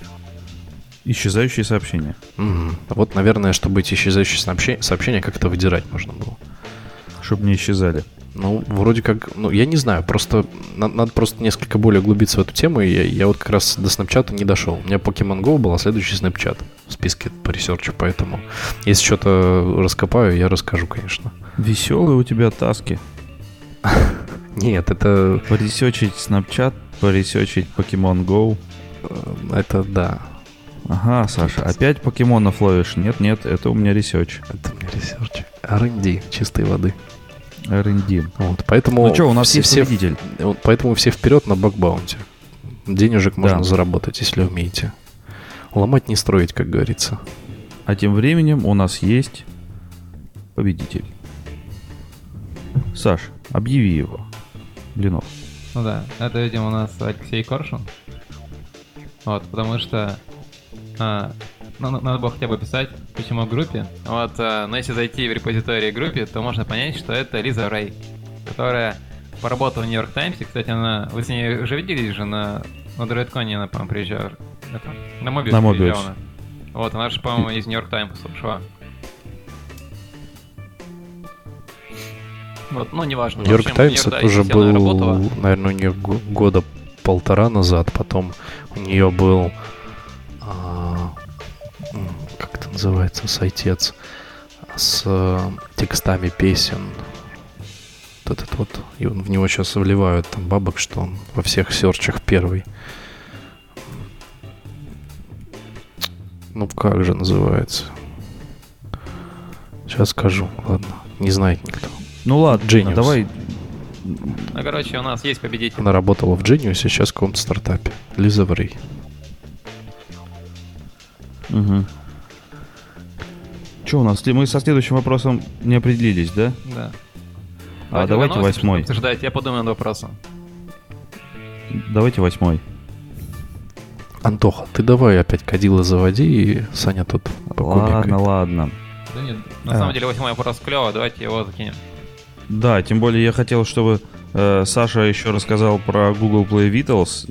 Исчезающие сообщения. Мгм. Вот, наверное, чтобы эти исчезающие сообщения, сообщения как-то выдирать можно было. Чтобы не исчезали. Ну, вроде как, ну, я не знаю, просто на- надо просто несколько более углубиться в эту тему, и я, я вот как раз до Snapchat не дошел. У меня Pokemon Go был, а следующий Snapchat в списке по research'у, поэтому если что-то раскопаю, я расскажу, конечно. Веселые у тебя task'и. <laughs> Нет, это, По research'ить Snapchat, по research'ить Pokemon Go. э, это да, Ага, Саша, опять покемонов ловишь? Нет, нет, это у меня research. это у меня research. R&D, чистой воды. R&D. Вот, поэтому Ну что, у нас все, все, победитель. вот поэтому все вперед на bug bounty. Денежек можно Да. заработать, если умеете. Ломать не строить, как говорится. А тем временем у нас есть победитель. Саш, объяви его. Блинов. Ну да, это, видимо, у нас Алексей Коршун. Вот, потому что а, ну, ну, надо было хотя бы писать, почему в группе. Вот, а, но если зайти в репозитории группе, то можно понять, что это Лиза Рэй, которая поработала в Нью-Йорк Таймсе. Кстати, она, вы с ней уже виделись же на, на DroidCon, она, по-моему, приезжала. Это, на Mobius На она. Вот, она же, по-моему, из Нью-Йорк Таймса ушла. Вот, ну, неважно. Нью-Йорк Таймс это уже был, работала. наверное, у нее го- года полтора назад. Потом у нее был, а, как это называется, сайтец с э, текстами песен. Вот этот вот. И он, в него сейчас вливают там бабок, что он во всех серчах первый. Ну как же называется? Сейчас скажу, ладно. Не знает никто. Ну ладно, Genius. давай. Ну, короче, у нас есть победитель. Она работала в Genius, сейчас в каком-то стартапе. Лиза Врей. Угу. Что у нас? Мы со следующим вопросом не определились, да? Да. А давайте восьмой. Обсуждать, я подумаю над вопросом. Давайте восьмой. Антоха, ты давай опять кадила заводи, и Саня тут покумекает. Ладно, ладно. Да нет, на А. самом деле восьмой вопрос клево, давайте его закинем. Да, тем более я хотел, чтобы э, Саша еще рассказал про Google Play Vitals.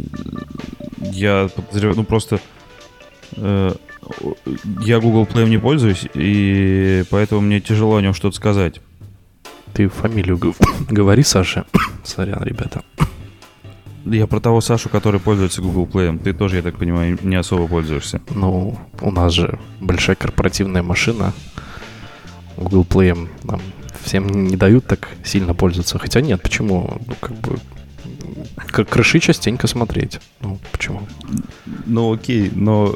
Я подозреваю, ну просто э, я Google Play не пользуюсь, и поэтому мне тяжело о нем что-то сказать. Ты фамилию <coughs> говори, Саша. <coughs> Сорян, ребята. Я про того Сашу, который пользуется Google Play. Ты тоже, я так понимаю, не особо пользуешься. Ну, у нас же большая корпоративная машина. Google Play нам всем не дают так сильно пользоваться. Хотя нет, почему? Ну, как бы к- крыши частенько смотреть. Ну, почему? Ну окей, но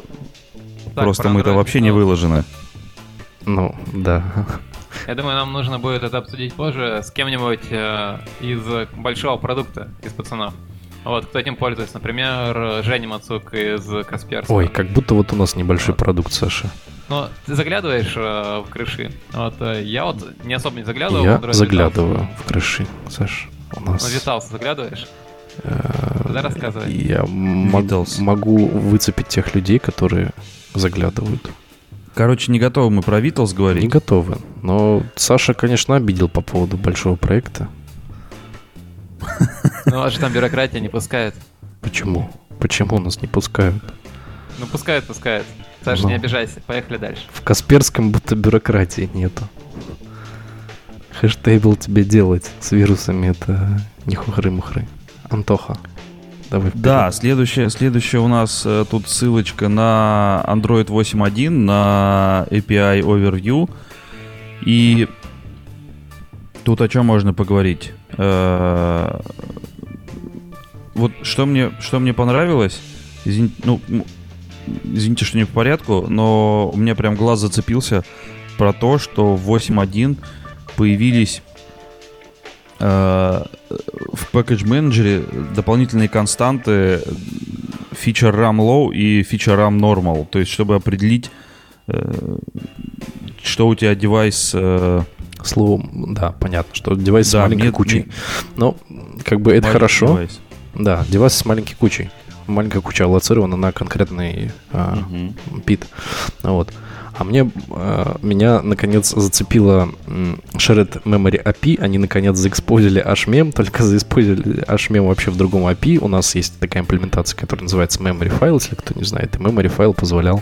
Так, просто про мы-то вообще не Vitals. выложены. Ну, да. Я думаю, нам нужно будет это обсудить позже с кем-нибудь э, из большого продукта, из пацанов. Вот, кто этим пользуется. Например, Женя Мацук из Касперского. Ой, как будто вот у нас небольшой Вот. продукт, Саша. Но ты заглядываешь э, в крыши. Вот э, я вот не особо не заглядывал. в Я Android Vitals. заглядываю в крыши, Саш. У Ну, нас... Vitals заглядываешь? э, Да, рассказывай. Я мог- могу выцепить тех людей, которые заглядывают. Короче, не готовы мы про Vitals Не говорить. готовы. Но Саша, конечно, обидел по поводу большого проекта. <laughs> Ну, вас же там бюрократия не пускает. Почему? Почему нас не пускают? Ну, пускает, пускает. Саша, Ну. не обижайся. Поехали дальше. В Касперском будто бюрократии нету. Хэштейбл тебе делать с вирусами это не хухры-мухры. Антоха, давай вперед. Да, следующее, следующее у нас э, тут ссылочка на Android 8.1, на API Overview. И тут о чем можно поговорить? Э, Вот что мне, что мне понравилось, извините, ну, извините, что не по порядку, но у меня прям глаз зацепился про то, что в 8.1 появились э, в Package Manager дополнительные константы feature RAM low и feature RAM normal. То есть, чтобы определить, э, что у тебя девайс... э, Словом, да, понятно, что девайс с Да, маленькой мне- кучей. Но, как бы это маленький хорошо. девайс. Да, девайс с маленькой кучей. Маленькая куча аллоцирована на конкретный а, Мгм. пит. Вот. А мне, а, меня, наконец, зацепила м, Shared Memory API. Они, наконец, заэкспозили HMEM, только заэкспозили HMEM вообще в другом API. У нас есть такая имплементация, которая называется Memory File, если кто не знает. И Memory File позволял,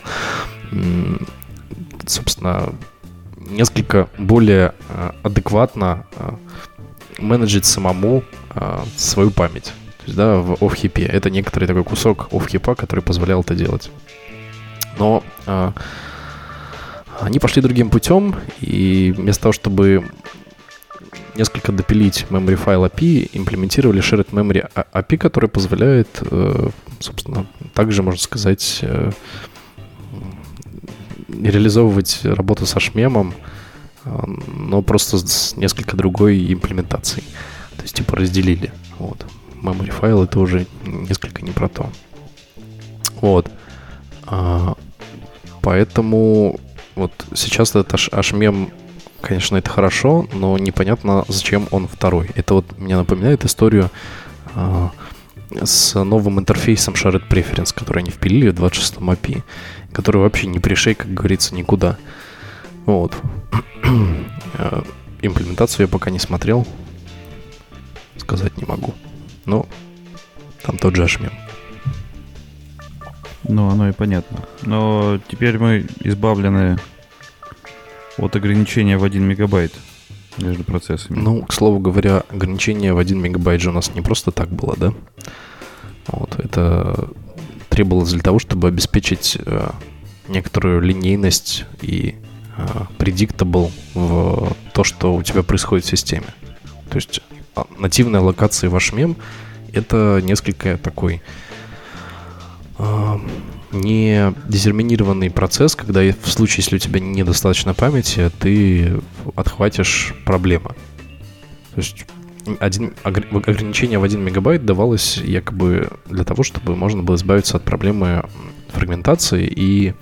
м, собственно, несколько более а, адекватно а, менеджить самому а, свою память. То есть, да, в офхипе. Это некоторый такой кусок офхипа, который позволял это делать. Но а, они пошли другим путем, и вместо того, чтобы несколько допилить memory файл API, имплементировали shared memory API, который позволяет, э, собственно, также, можно сказать, э, реализовывать работу со шмемом, э, но просто с несколько другой имплементацией. То есть, типа, разделили. Вот. Memory файл это уже несколько не про то. Вот. А, поэтому вот сейчас этот HMM, конечно, это хорошо, но непонятно, зачем он второй. Это вот мне напоминает историю а, с новым интерфейсом Shared Preference, который они впилили в 26 API, который вообще не пришей, как говорится, никуда. Вот. <clears throat> А, Имплементацию я пока не смотрел. Сказать не могу. Но там тот же HMM. Ну, оно и понятно. Но теперь мы избавлены от ограничения в 1 мегабайт между процессами. Ну, к слову говоря, ограничение в 1 мегабайт же у нас не просто так было, да? Вот, это требовалось для того, чтобы обеспечить э, некоторую линейность и э, predictable в то, что у тебя происходит в системе. То есть нативная локация ваш мем это несколько такой э, не дезерминированный процесс, когда в случае, если у тебя недостаточно памяти, ты отхватишь проблемы. То есть один, огр- ограничение в 1 мегабайт давалось якобы для того, чтобы можно было избавиться от проблемы фрагментации и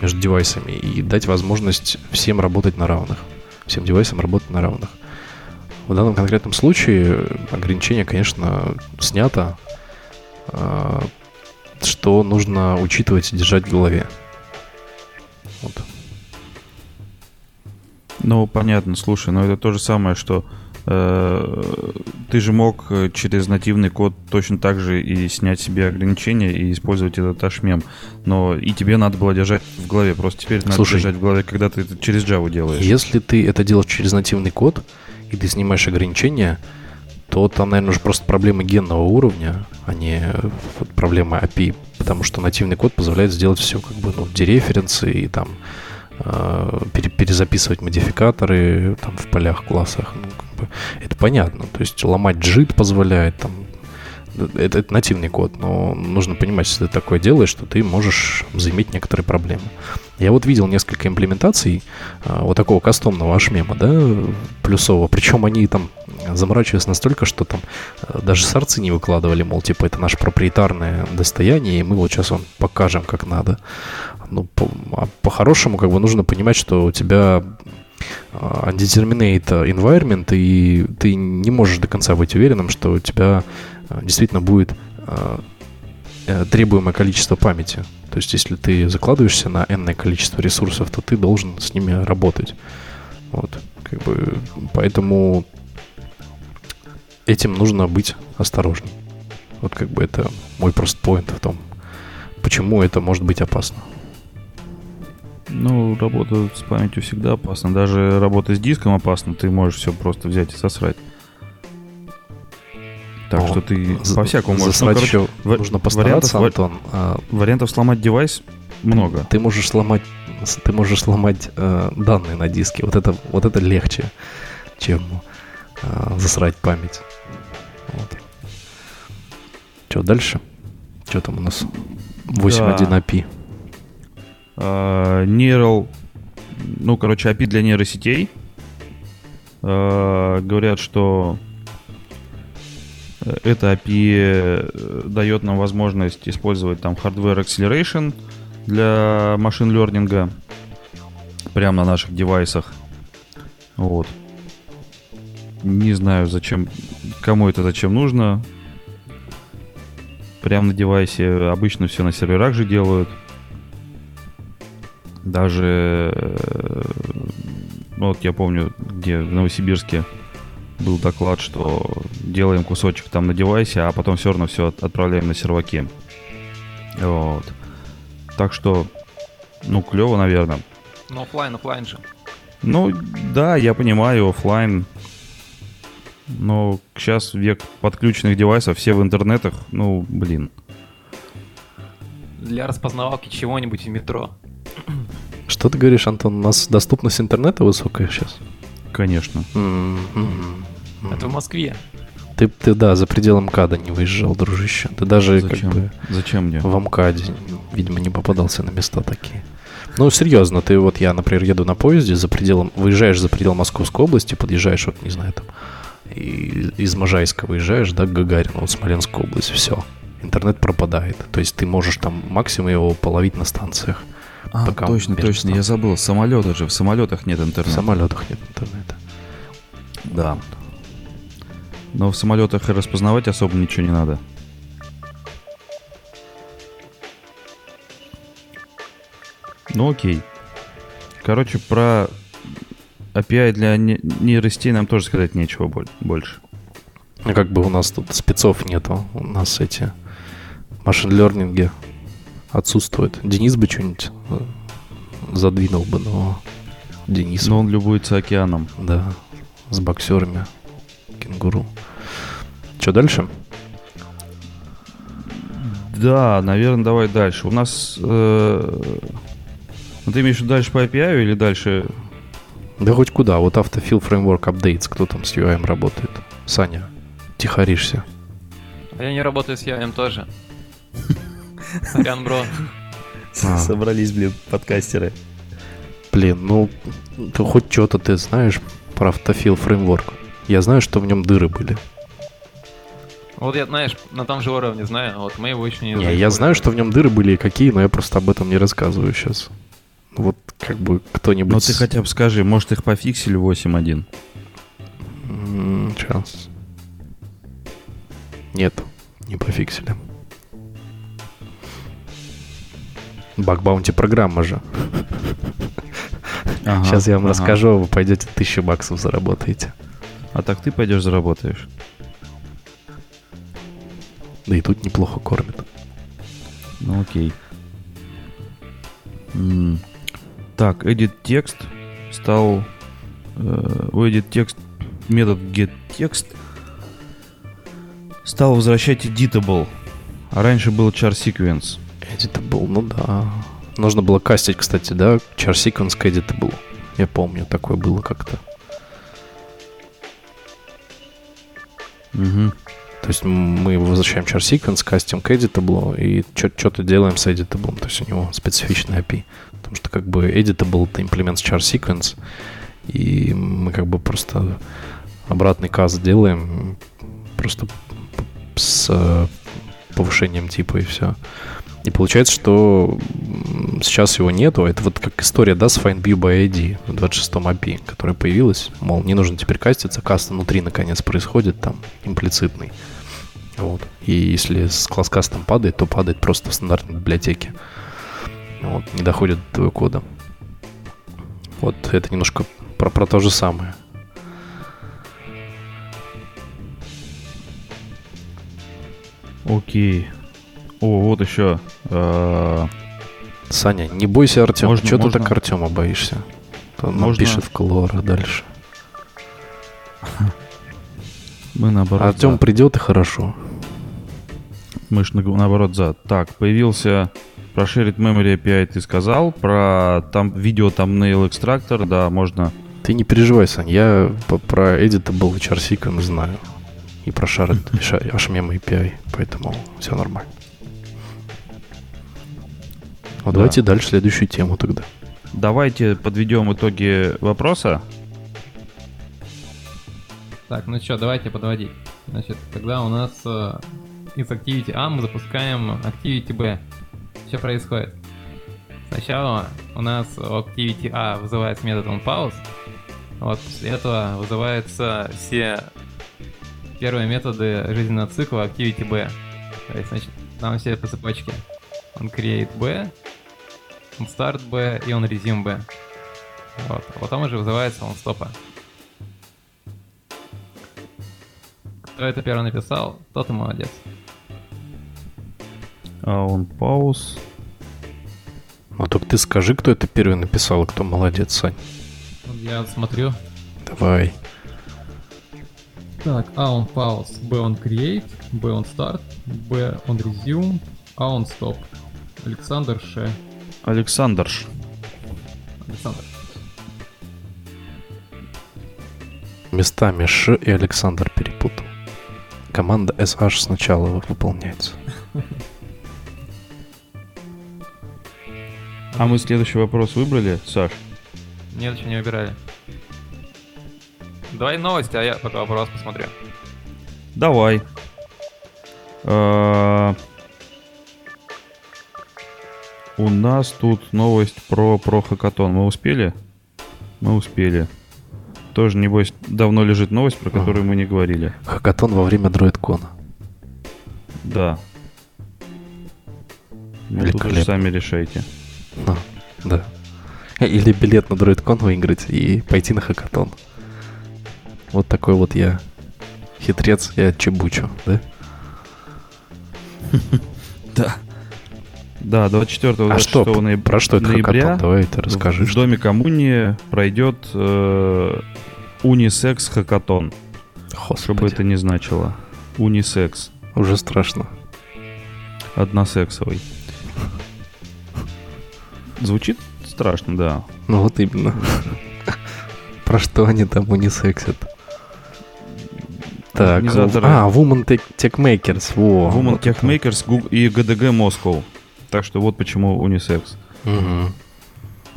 между девайсами и дать возможность всем работать на равных. Всем девайсам работать на равных. В данном конкретном случае ограничение, конечно, снято. А, что нужно учитывать и держать в голове. Вот. Ну, понятно, слушай, но это то же самое, что э, ты же мог э, через нативный код точно так же и снять себе ограничения и использовать этот HMM. Но и тебе надо было держать в голове. Просто теперь надо Слушай, держать в голове, когда ты это через Java делаешь. Если ты это делаешь через нативный код, и ты снимаешь ограничения, то там, наверное, уже просто проблемы генного уровня, а не вот проблемы API, потому что нативный код позволяет сделать все как бы ну, дереференсы и там э, пере- перезаписывать модификаторы там в полях, классах. Ну, как бы, это понятно. То есть ломать JIT позволяет там это, это нативный код, но нужно понимать, если ты такое делаешь, что ты можешь заиметь некоторые проблемы. Я вот видел несколько имплементаций а, вот такого кастомного ашмема, да, плюсового. Причем они там заморачивались настолько, что там а, даже сорцы не выкладывали, мол, типа, это наше проприетарное достояние, и мы вот сейчас вам покажем, как надо. Ну, по, а по-хорошему, как бы нужно понимать, что у тебя а, undeterminate environment, и ты не можешь до конца быть уверенным, что у тебя действительно будет а, э, требуемое количество памяти. То есть, если ты закладываешься на n количество ресурсов, то ты должен с ними работать. Вот, как бы, поэтому этим нужно быть осторожней. Вот как бы это мой просто поинт в том, почему это может быть опасно. Ну, работа с памятью всегда опасна. Даже работа с диском опасна. Ты можешь все просто взять и сосрать. Так Но что ты по-всякому можешь. засрать Ну, еще ва- нужно постараться, вариантов- Антон. А, Вариантов сломать девайс много. ты можешь сломать, ты можешь сломать э, данные на диске. Вот это, вот это легче, чем э, засрать память. Вот. Что дальше? Что там у нас? 8.1 Да. API. А, Neural, ну, короче, API для нейросетей. А, Говорят, что это API э, дает нам возможность использовать там hardware acceleration для машин лернинга прямо на наших девайсах. Вот. Не знаю, зачем, кому это зачем нужно. Прямо на девайсе обычно все на серверах же делают. Даже, э, ну вот я помню, где в Новосибирске был доклад, что делаем кусочек там на device'е, а потом все равно все отправляем на серваки. Вот. Так что, ну, клево, наверное. Ну, offline, offline же. Ну, да, я понимаю, оффлайн. Но сейчас век подключенных device'ов, все в интернетах, ну, блин. Для распознавалки чего-нибудь в метро. Что ты говоришь, Антон? У нас доступность интернета высокая сейчас? Конечно. Это в Москве. Ты, ты, да, за пределы МКАДа не выезжал, дружище. Ты даже как Зачем? бы Зачем мне? в МКАДе, видимо, не попадался на места такие. Ну, серьезно, ты вот я, например, еду на поезде за пределом, выезжаешь за предел Московской области, подъезжаешь, вот, не знаю, там, и из Можайска выезжаешь, да, к Гагарину, вот Смоленская область, все. Интернет пропадает. То есть ты можешь там максимум его половить на станциях. А, Пока точно, точно, я забыл. Самолеты же, в самолетах нет В интернета. самолетах нет интернета. Да. Но в самолетах распознавать особо ничего не надо. Ну окей. Короче, про API для не- нейросетей нам тоже сказать нечего боль- больше. Ну, как бы у нас тут спецов нету. У нас эти машин лернинги отсутствуют. Денис бы что-нибудь э, задвинул бы, но Денис, Но он любуется океаном. да, с боксерами, кенгуру. Что дальше? Да, наверное, давай дальше. У нас... э, Ну, ты имеешь в виду дальше по API или дальше... Да хоть куда. Вот Autofill Framework Updates, кто там с UI работает? Саня, тихоришься. А я не работаю с Явем тоже. Сорян, бро. <laughs> А. Собрались, блин, подкастеры. Блин, ну, ты хоть что-то ты знаешь про Autofill Framework. Я знаю, что в нем дыры были. Вот я, знаешь, на том же уровне знаю, а вот мы его еще не Не, я знаю, что в нем дыры были и какие, но я просто об этом не рассказываю сейчас. Вот как бы кто-нибудь... Ну ты хотя бы скажи, может их пофиксили 8.1? Сейчас. Нет, не пофиксили. Баг-баунти программа же. Ага, Сейчас я вам ага. расскажу, а вы пойдете тысячу баксов заработаете. А так ты пойдешь заработаешь. Да и тут неплохо кормят. Ну окей. М, Так, edit текст стал... э, У edit текст метод get text стал возвращать editable. А раньше был char sequence. Editable, ну да. Нужно было кастить, кстати, да, char sequence к editable. Я помню, такое было как-то. Мгм. То есть мы возвращаем char sequence, кастим к editable и что-то делаем с editable. То есть у него специфичный API. Потому что как бы editable это имплемент с char sequence, и мы как бы просто обратный каст делаем просто с э, повышением типа и все. И получается, что сейчас его нету. Это вот как история, да, с FindView by ID в 26-м API, которая появилась. Мол, не нужно теперь каститься, каст внутри наконец происходит там, имплицитный. Вот. И если с класс кастом падает, то падает просто в стандартной библиотеке. Вот, не доходит до твоего кода. Вот это немножко про, про то же самое. Окей. О, вот еще. э, Саня, не бойся Артема. Можно- Чего ты можно- так Артема боишься? Он Можно- пишет в колорах дальше. Мы наоборот. Артем за. придет и хорошо. Мы ж на- наоборот за. Так, появился про Shared Memory API ты сказал, про там видео thumbnail экстрактор, да, можно. Ты не переживай, Сань, я по- про Editable Charsequence знаю. И про <laughs> Ша- HMM API, поэтому все нормально. Вот Да. давайте дальше следующую тему тогда. Давайте подведем итоги вопроса. Так, ну что, давайте подводить. Значит, тогда у нас э, из Activity A мы запускаем Activity B. Что происходит? Сначала у нас у Activity A вызывается метод onPause. Вот после этого вызываются все первые методы жизненного цикла Activity B. То есть, значит, там все по цепочке. Он create B, он start B и он resume B. Вот. А потом уже вызывается он стопа. Кто это первый написал, тот и молодец. А он пауз. Ну только ты скажи, кто это первый написал, и кто молодец, Сань. Я смотрю. Давай. Так, А он pause, Б он create, Б он start, Б он resume, А он stop. Александр Ш. Александр. Ш. Александр. Местами Ш и Александр перепутал. Команда SH сначала выполняется. А мы следующий вопрос выбрали, Саш? Нет, еще не выбирали. Давай новости, а я пока вопрос посмотрю. Давай. А, У нас тут новость про, про хакатон. Мы успели? Мы успели. Тоже, небось, давно лежит новость, про которую мы не говорили. Хакатон во время DroidCon. Да. Ну, тут уж сами решайте. Ну, да. Или билет на DroidCon выиграть и пойти на хакатон. Вот такой вот я хитрец, я чебучу, да? <laughs> Да. Да, 24 А что, 26 нояб- про что это ноября хакатон? Давай в- расскажи. в доме коммуни пройдет э, унисекс хакатон. Что бы Господи, это ни значило. Унисекс. уже страшно. Односексовый. Звучит страшно, да. Ну вот именно. <laughs> Про что они там унисексят? Так, а, Woman Tech, Makers, во. Woman Tech это. Makers и ГДГ Москва. Так что вот почему унисекс. Мгм.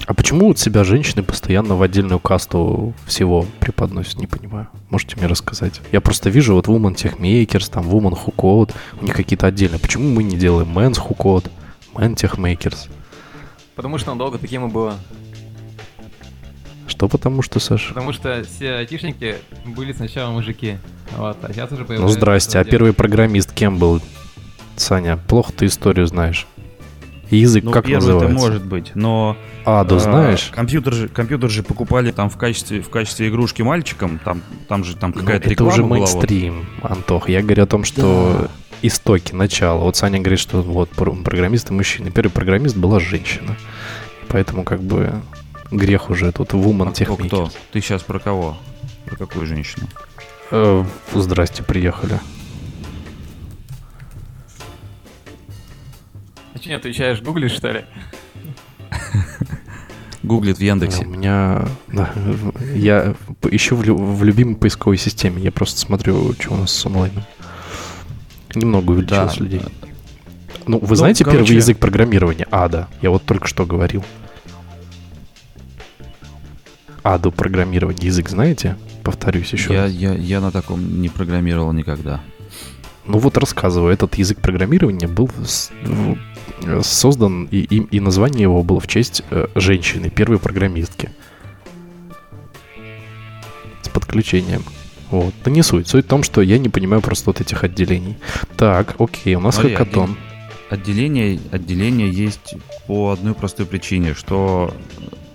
А почему вот себя женщины постоянно в отдельную касту всего преподносят, не понимаю. Можете мне рассказать? Я просто вижу вот Woman Tech Makers, там Woman Who Code, у них какие-то отдельные. Почему мы не делаем Men's Who Code, Men Tech Makers? Потому что он долго таким и было. Что потому что, Саша? Потому что все айтишники были сначала мужики. Вот, а сейчас уже Ну появляются... здрасте, а первый программист кем был? Саня, плохо ты историю знаешь. Язык Ну, как первый называется? это может быть, но... Аду э, знаешь? Компьютер же, компьютер же покупали там в качестве, в качестве игрушки мальчикам, там, там же там Ну, какая-то это реклама уже была. вот. мейнстрим, Антох. Я говорю о том, что истоки, начало. Вот Саня говорит, что вот про- программисты мужчины. Первый программист была женщина. Поэтому как бы грех уже тут вумен А техники. кто? Ты сейчас про кого? Про какую женщину? Э, здрасте, приехали. Ты что, не отвечаешь, гуглишь, что ли? Гуглит в Яндексе. У меня... я ищу в, лю- в любимой поисковой системе. Я просто смотрю, что у нас с онлайном. Немного увеличилось Да. людей. Ну, вы Ну, знаете короче- первый язык программирования? Ада. Я вот только что говорил. Аду программирование язык знаете? Повторюсь еще Я, раз. я, я на таком не программировал никогда. Ну вот рассказываю, этот язык программирования был создан, и, и, и название его было в честь э, женщины, первой программистки. С подключением. Вот. Да не суть. Суть в том, что я не понимаю просто вот этих отделений. Так, окей, у нас Смотри, хакатон. Отделение, отделение есть по одной простой причине, что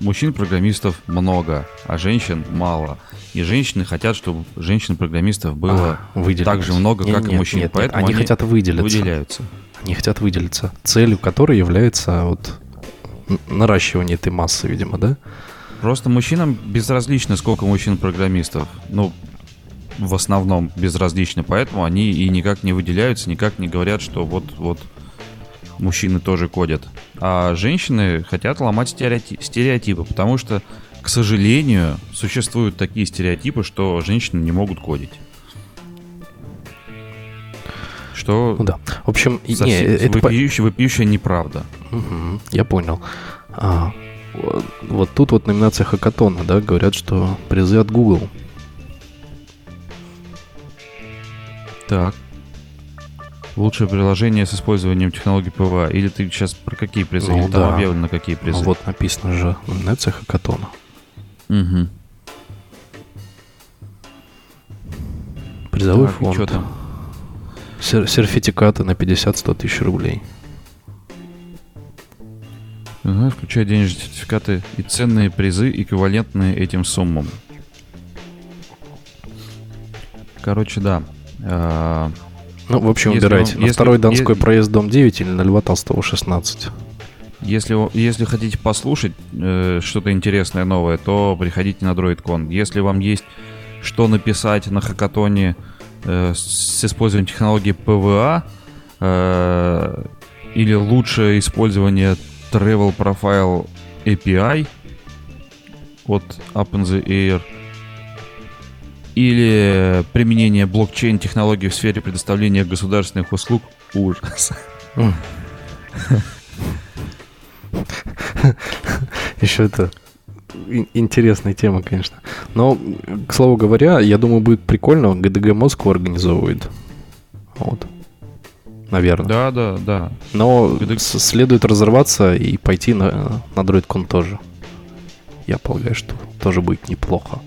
мужчин-программистов много, а женщин мало. И женщины хотят, чтобы женщин-программистов было А, так же много, Не- как и нет, мужчин. нет, нет, Поэтому они, они хотят выделиться. выделяются. Они хотят выделиться. Целью которой является вот наращивание этой массы, видимо, да? Просто мужчинам безразлично, сколько мужчин-программистов. Ну, в основном безразлично, поэтому они и никак не выделяются, никак не говорят, что вот, вот мужчины тоже кодят. А женщины хотят ломать стереоти- стереотипы, потому что, к сожалению, существуют такие стереотипы, что женщины не могут кодить. Что Ну да. В общем, и- не, совсем это вопиющая, вопиющая неправда. Мгм, я понял. А, вот, тут вот номинация Хакатона, да, говорят, что призы от Google. Так. Лучшее приложение с использованием технологий PWA. Или ты сейчас про какие призы? Ну Или там да. объявлено какие Ну, призы? вот написано же номинация Хакатона. Мгм. Призовой Так, и фонд. чё там? Сер- сертификаты на 50-100 тысяч рублей. Ага, включая денежные сертификаты и ценные призы, эквивалентные этим суммам. Короче, да. А, Ну, в общем, Если выбирайте. вам- на если- второй Донской е- проезд, дом 9 или на Льва Толстого 16. Если, если хотите послушать э, что-то интересное, новое, то приходите на DroidCon. Если вам есть что написать на хакатоне э, с использованием технологии PVA э, или лучшее использование Travel Profile API от Up in the Air или применение блокчейн-технологий в сфере предоставления государственных услуг, ужас. <laughs> Еще это интересная тема, конечно. Но, к слову говоря, я думаю, будет прикольно. ГДГ Москву организовывает. Вот. Наверное. Да, да, да. Но ГДГ. следует разорваться и пойти на, на DroidCon тоже. Я полагаю, что тоже будет неплохо.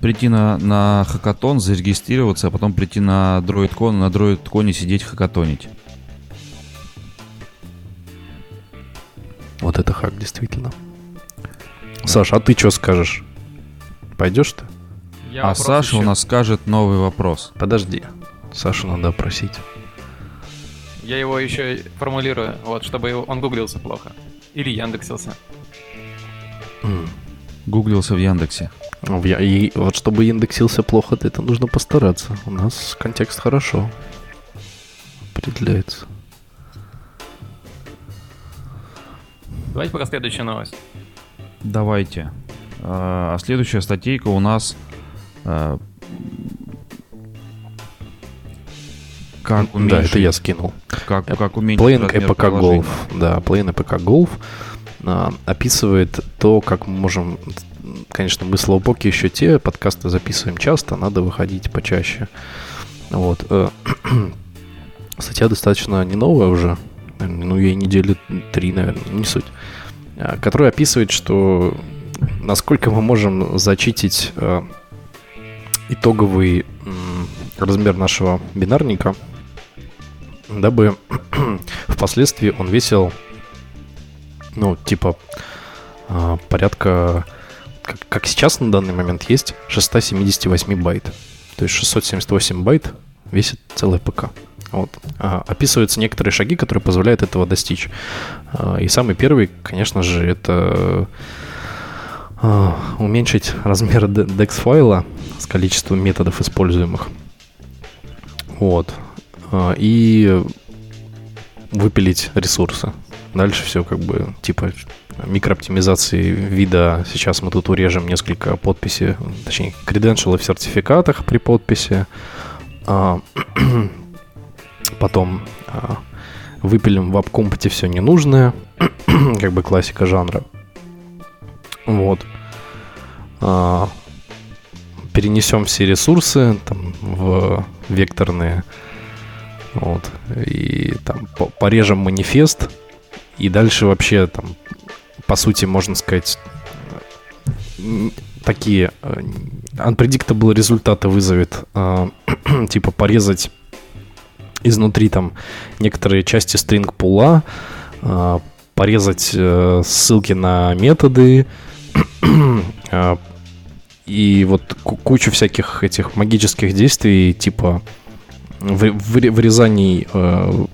Прийти на, на хакатон, зарегистрироваться, а потом прийти на DroidCon, на DroidCon сидеть хакатонить. Вот это хак, действительно. Саш, а ты что скажешь? Пойдешь ты? Я а Саша у еще- нас скажет новый вопрос. Подожди. Сашу надо опросить. Я его еще формулирую, вот, чтобы его- он гуглился плохо. Или яндексился. М. Гуглился в Яндексе. В я- И вот чтобы индексился плохо, то это нужно постараться. У нас контекст хорошо определяется. Давайте пока следующая новость. Давайте. А а следующая статейка у нас... а, Как да, уменьшить, это я скинул. как, как уменьшить APK приложения. Golf. Да, Playing APK Golf а, описывает то, как мы можем... Конечно, мы слоупоки еще те, подкасты записываем часто, надо выходить почаще. Вот. э, <clears throat> Статья достаточно не новая уже, ну, ей недели три, наверное, не суть, а, которая описывает, что насколько мы можем зачитить э, итоговый размер нашего бинарника, дабы <clears throat> впоследствии он весил Ну, типа, а, порядка, как сейчас на данный момент есть, 678 байт. То есть 678 байт весит целый APK. Вот. А, описываются некоторые шаги, которые позволяют этого достичь. А, и самый первый, конечно же, это а, уменьшить размер DEX файла с количеством методов используемых. Вот. А, и выпилить ресурсы. Дальше все как бы типа микрооптимизации вида. Сейчас мы тут урежем несколько подписей, точнее, креденшалы в сертификатах при подписи. <clears throat> Потом выпилим в апкомпате все ненужное, <clears throat> как бы классика жанра. Вот. А, перенесем все ресурсы там, в векторные. Вот. И там порежем манифест. И дальше вообще там, по сути, можно сказать, такие э, unpredictable результаты вызовет. Э, <clears throat> типа порезать изнутри там некоторые части string пула, э, порезать э, ссылки на методы, э, <clears throat> и вот кучу всяких этих магических действий, типа вырезаний э,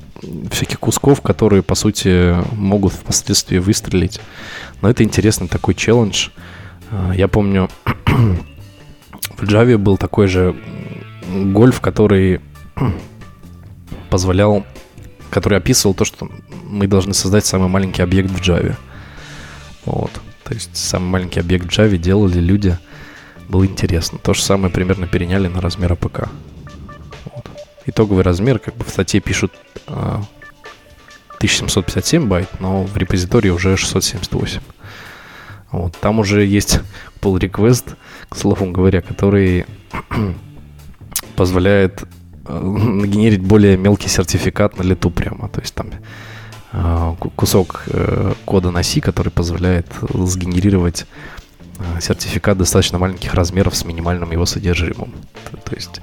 всяких кусков, которые, по сути, могут впоследствии выстрелить. Но это интересный такой челлендж. Э, я помню, <clears throat> в Java был такой же гольф, который <clears throat> позволял, который описывал то, что мы должны создать самый маленький объект в Java. Вот. То есть самый маленький объект в Java делали люди – было интересно. То же самое примерно переняли на размер APK. Вот. Итоговый размер, как бы в статье пишут э, а, 1757 байт, но в репозитории уже 678. Вот. Там уже есть pull request, к слову говоря, который <clears throat> позволяет <laughs> нагенерить более мелкий сертификат на лету прямо. То есть там э, кусок э, кода на C, который позволяет сгенерировать Э, сертификат достаточно маленьких размеров с минимальным его содержимым. То, то есть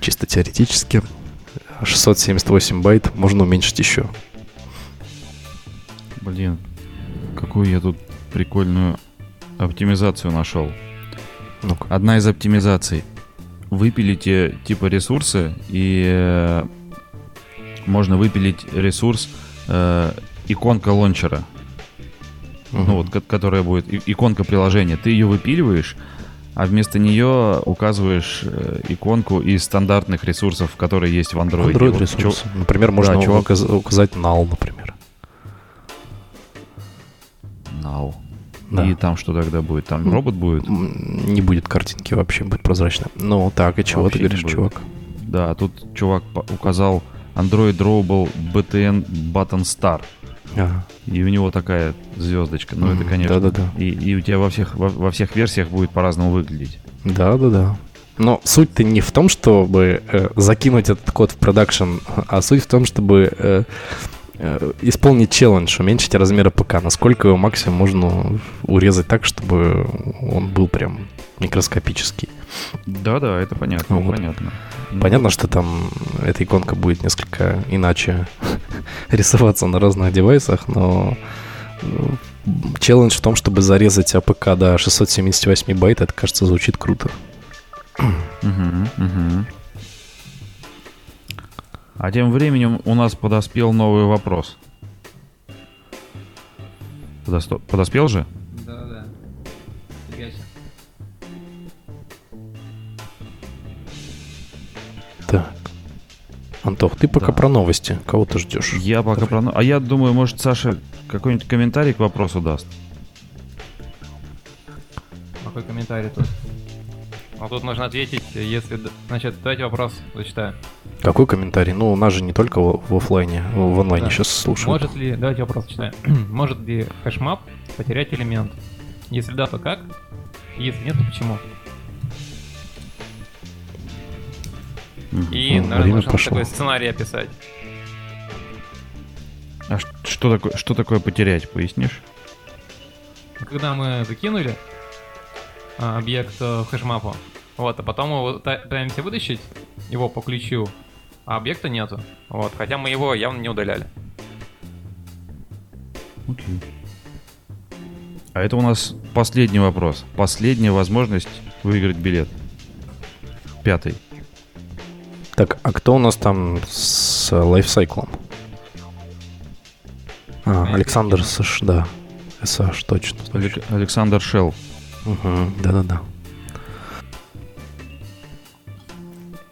чисто теоретически 678 байт можно уменьшить еще. Блин, какую я тут прикольную оптимизацию нашел. ну -ка. Одна из оптимизаций. Выпилите типа ресурсы и э, можно выпилить ресурс э, иконка лончера угу. ну вот, которая будет иконка приложения, ты ее выпиливаешь, а вместо нее указываешь э, иконку из стандартных ресурсов, которые есть в Android. Android вот, ресурсы. Чё... Например, можно да, чувак... указать null, например. Null. Да. И там что тогда будет? Там робот будет? Не будет картинки вообще, будет прозрачно. Ну так, и чего вообще ты говоришь, чувак? Да, тут чувак указал Android Drawable BTN Button Star. Ага. И у него такая звездочка. Ну, mm, это, конечно. Да, да, да. И, и у тебя во всех, во, во всех версиях будет по-разному выглядеть. Да, да, да. Но суть-то не в том, чтобы э, закинуть этот код в продакшн, а суть в том, чтобы э, исполнить челлендж, уменьшить размеры APK. Насколько его максимум можно урезать так, чтобы он был прям микроскопический. Да-да, это понятно, вот. понятно. Понятно, что там эта иконка будет несколько иначе <laughs> рисоваться на разных device'ах, но ну, челлендж в том, чтобы зарезать APK до 678 байт, это, кажется, звучит круто. А тем временем у нас подоспел новый вопрос. Подоспел же? Так. Антох, ты пока да. про новости. Кого ты ждешь? Я пока Давай. про новости. А я думаю, может, Саша какой-нибудь комментарий к вопросу даст. Какой комментарий тут? А тут нужно ответить, если... Значит, давайте вопрос зачитаю. Какой комментарий? Ну, у нас же не только в, в офлайне, в онлайне да. сейчас слушают. Может ли... Давайте вопрос читаем. <clears throat> Может ли HashMap потерять элемент? Если да, то как? Если нет, то почему? И, ну, наверное, нужно пошло. такой сценарий описать. А что такое, что такое потерять, пояснишь? Когда мы закинули объект в хэшмапу, вот, а потом мы пытаемся вытащить его по ключу, а объекта нету. Вот, хотя мы его явно не удаляли. Окей. А это у нас последний вопрос. Последняя возможность выиграть билет. Пятый. Так, а кто у нас там с лайфсайклом? А, Александр Саш, да. СH, точно. точно. Алек- Александр Шелл. Угу, да-да-да.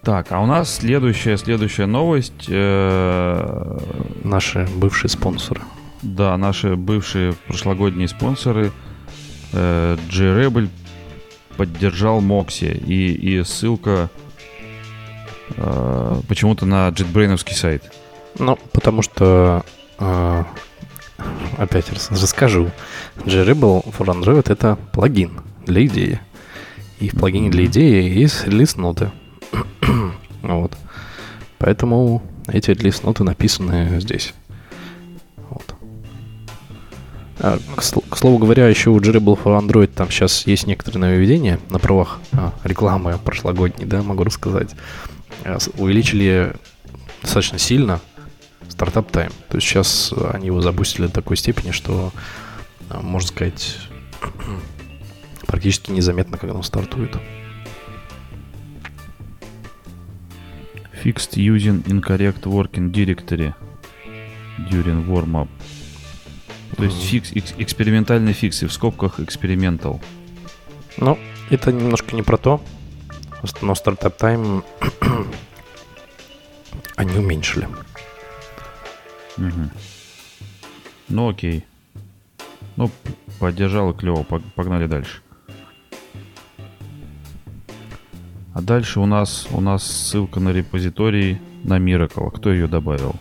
Так, а у нас следующая, следующая новость. э, Наши бывшие спонсоры. Да, наши бывшие прошлогодние спонсоры э, J-Rebel поддержал Мокси. И, и ссылка э, почему-то на JetBrains сайт. Ну, потому что... э, опять раз расскажу. J-Rebel for Android — это плагин для идеи. И в плагине для идеи есть релиз-ноты. <clears throat> вот. Поэтому эти релиз-ноты написаны здесь. Вот. А, к, сл- к слову говоря, еще у J-Rebel for Android там сейчас есть некоторые нововведения на правах а, рекламы прошлогодней, да, могу рассказать. С- Увеличили достаточно сильно стартап тайм. То есть сейчас они его запустили до такой степени, что, а, можно сказать, <clears throat> практически незаметно, когда он стартует. Fixed using incorrect working directory during warm-up. То есть Мгм. фикс, экс- экспериментальные фиксы, в скобках экспериментал. Ну, это немножко не про то, но стартап тайм <clears throat> они уменьшили. Мгм. Ну окей. Ну, поддержал и клево, пог- погнали дальше. А дальше у нас у нас ссылка на репозиторий на Miracle. Кто ее добавил?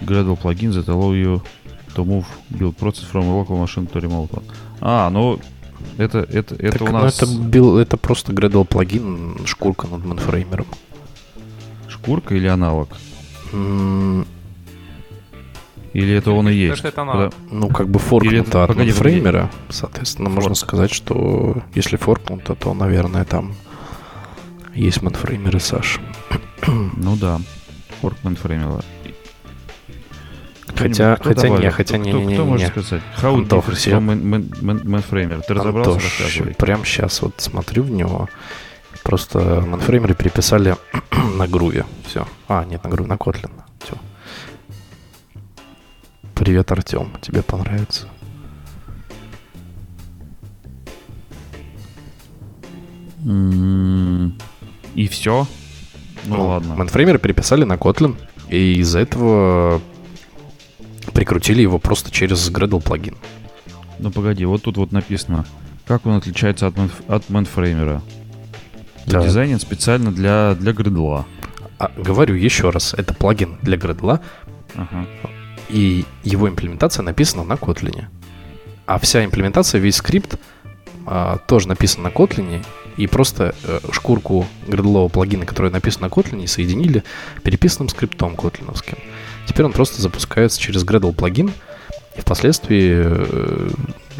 Gradle plugin that allow you to move build process from local machine to remote one. А, ну это это это Так, у ну, нас это, бил- это просто Gradle плагин, шкурка над Mainframer ом. шкурка или аналог? Или это он и есть? что это аналог. Ну, как бы это- от погоди, Mainframer а, соответственно, можно Форк. сказать, что если форкнуто, то, наверное, там есть Mainframer и Саш. Ну да. Форкман фреймила. Хотя- хотя не, хотя кто, не- кто, не- кто не- может не. сказать? How from man- man- man-? Ты разобрался? Антош, прямо сейчас вот смотрю в него. Просто манфреймеры переписали <clears throat> на груве. Все. А, нет, на груве, на Kotlin. Все. Привет, Артем. Тебе понравится? М, И все? Ну, ладно. Манфреймеры переписали на Kotlin, и из-за этого прикрутили его просто через Gradle плагин. Ну погоди, вот тут вот написано, как он отличается от, манф- от манфреймера. Так. Дизайнен специально для, для гридла. А, говорю еще раз, это плагин для Gradle, Ага. и его имплементация написана на Kotlin. А вся имплементация, весь скрипт а, тоже написан на Kotlin, и просто э, шкурку градлового плагина, который написан на Kotlin, соединили переписанным скриптом котлиновским. Теперь он просто запускается через Gradle плагин и впоследствии э,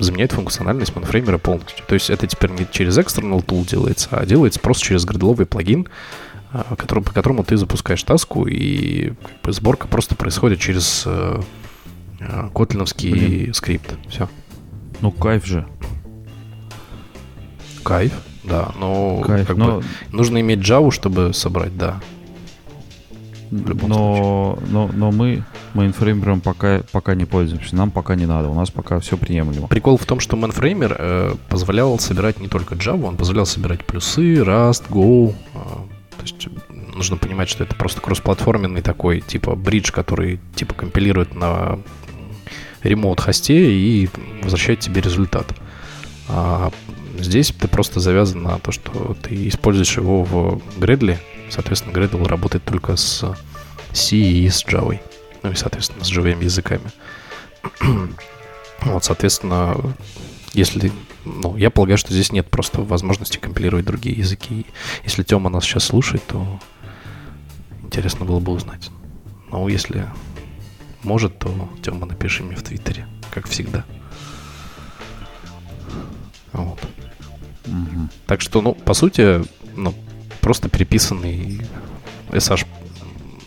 заменяет функциональность манфреймера полностью. То есть это теперь не через external tool делается, а делается просто через градловый плагин, а, который, по которому ты запускаешь таску, и как бы, сборка просто происходит через э, э, котлиновский Блин. скрипт. Все. Ну кайф же. Кайф, да. Но Кайф. как но, бы нужно иметь Java, чтобы собрать, да. Но, но, но мы мейнфреймером пока, пока не пользуемся. Нам пока не надо. У нас пока все приемлемо. Прикол в том, что Manframer э, позволял собирать не только Java, он позволял собирать плюсы, Rust, Go. э, то есть нужно понимать, что это просто кроссплатформенный такой, типа, бридж, который, типа, компилирует на ремоут-хосте и возвращает тебе результат. А здесь ты просто завязан на то, что ты используешь его в Gradle. Соответственно, Gradle работает только с C и с Java. Ну и, соответственно, с живыми языками. Вот, соответственно, если... Ну, я полагаю, что здесь нет просто возможности компилировать другие языки. Если Тёма нас сейчас слушает, то интересно было бы узнать. Но если может, то Тёма напиши мне в Твиттере, как всегда. Вот. Мгм. Так что, ну, по сути, ну, просто переписанный SH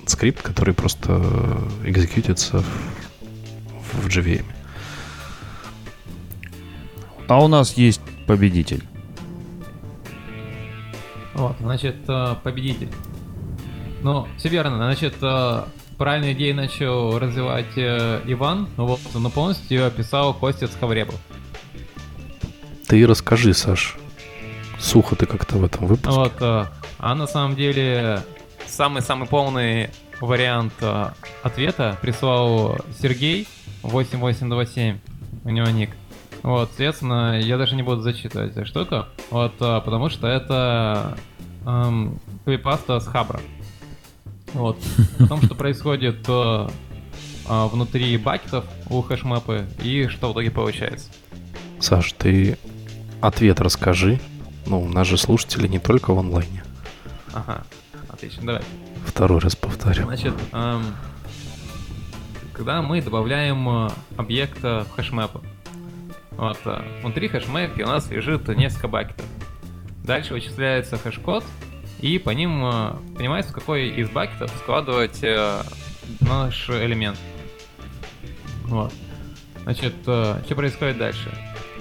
скрипт, который просто экзекьютится в, в JVM. А у нас есть победитель. Вот, значит, э, победитель. Ну, все верно. Значит, э, правильную идею начал развивать э, Иван, вот, но полностью ее описал Костя Схавребов. Ты расскажи, Саш. Сухо ты как-то в этом выпуске. Вот, э, а на самом деле самый-самый полный вариант э, ответа прислал Сергей 8827, у него ник. Вот, соответственно, я даже не буду зачитывать эту штуку, вот, э, потому что это эм, клипаста с Хабра. Вот, о том, что происходит э, э, внутри бакетов у хэшмэпы и что в итоге получается. Саш, ты ответ расскажи. Ну, у нас же слушатели не только в онлайне. Ага, отлично, давай. Второй раз повторю. Значит, эм, когда мы добавляем э, объект э, в хэшмэпы, вот, э, внутри хэшмэпки у нас лежит несколько бакетов. Дальше вычисляется хэш-код, и по ним понимается, в какой из бакетов складывать наш элемент. Вот. Значит, что происходит дальше?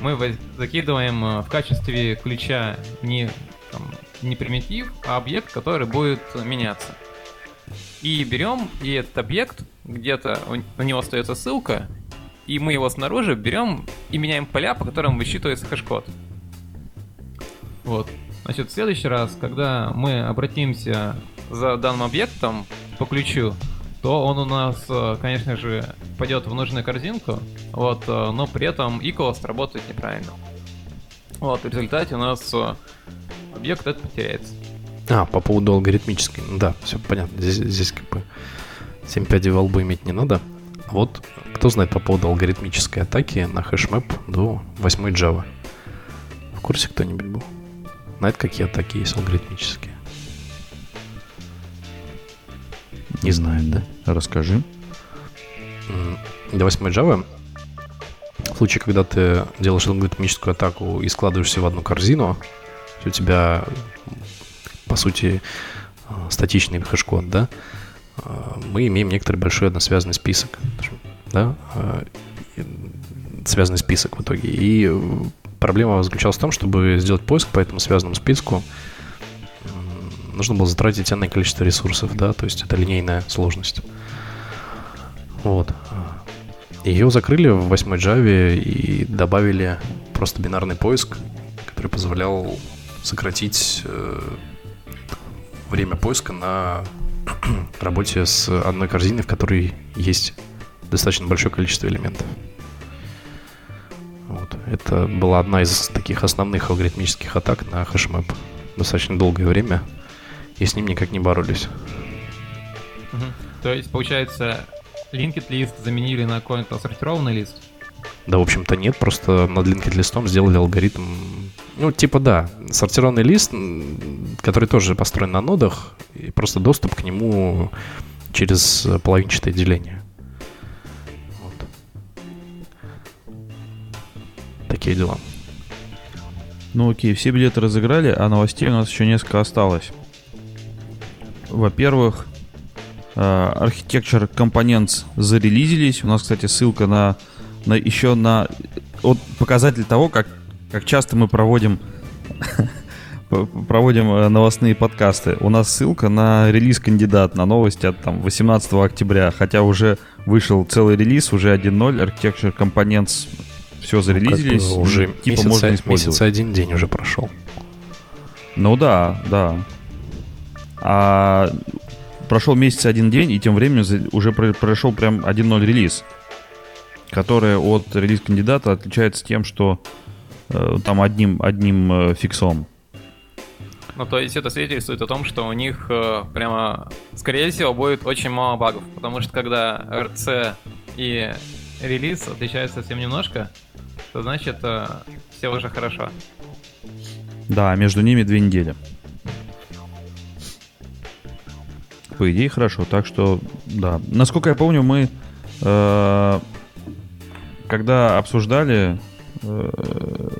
Мы закидываем э, в качестве ключа не, там, не примитив, а объект, который будет меняться. И берем, и этот объект, где-то у него остается ссылка, и мы его снаружи берем и меняем поля, по которым высчитывается хэш-код. Вот. Значит, в следующий раз, когда мы обратимся за данным объектом по ключу, то он у нас, э, конечно же, пойдет в нужную корзинку, вот, э, но при этом equals работает неправильно. Вот, в результате у нас э, объект этот потеряется. А, по поводу алгоритмической. Да, все понятно. Здесь, здесь как бы 7 пядей во лбу иметь не надо. А Вот кто знает по поводу алгоритмической атаки на хэшмэп до 8 Java? В курсе кто-нибудь был? Знает, какие атаки есть алгоритмические? Не знает, да? Расскажи. Для 8 Java в случае, когда ты делаешь алгоритмическую атаку и складываешься в одну корзину, у тебя, по сути, э, статичный хэш-код, да, э, мы имеем некоторый большой односвязанный список, да, э, связанный список в итоге. И проблема заключалась в том, чтобы сделать поиск по этому связанному списку, нужно было затратить энное количество ресурсов, да, то есть это линейная сложность. Вот. Ее закрыли в 8 Java и добавили просто бинарный поиск, который позволял сократить э, время поиска на <clears throat> работе с одной корзиной, в которой есть достаточно большое количество элементов. Вот. Это была одна из таких основных алгоритмических атак на хэшмэп достаточно долгое время, и с ним никак не боролись. То есть, получается, linked лист заменили на какой-то сортированный лист. Да, в общем-то, нет, просто над linked листом сделали алгоритм. Ну, типа, да, сортированный лист, который тоже построен на нодах, и просто доступ к нему через э, половинчатое деление. Вот. Такие дела. Ну окей, все билеты разыграли, а новостей у нас еще несколько осталось. Во-первых, э, Architecture Components зарелизились. У нас, кстати, ссылка на, на еще на вот показатель того, как, как часто мы проводим <laughs> проводим э, новостные подкасты. У нас ссылка на релиз кандидат на новости от там 18 октября, хотя уже вышел целый релиз, уже 1.0, Architecture Components все зарелизились, бы уже типа месяца, можно использовать. месяца один день уже прошел. Ну да, да. А прошел месяц один день, и тем временем уже про- прошел прям 1.0 релиз, который от релиз кандидата отличается тем, что э, там одним, одним э, фиксом. Ну, то есть это свидетельствует о том, что у них э, прямо, скорее всего, будет очень мало багов. Потому что когда RC и релиз отличаются совсем немножко, то значит э, все уже хорошо. Да, между ними две недели. По идее, хорошо. Так что, да. Насколько я помню, мы, э, когда обсуждали э,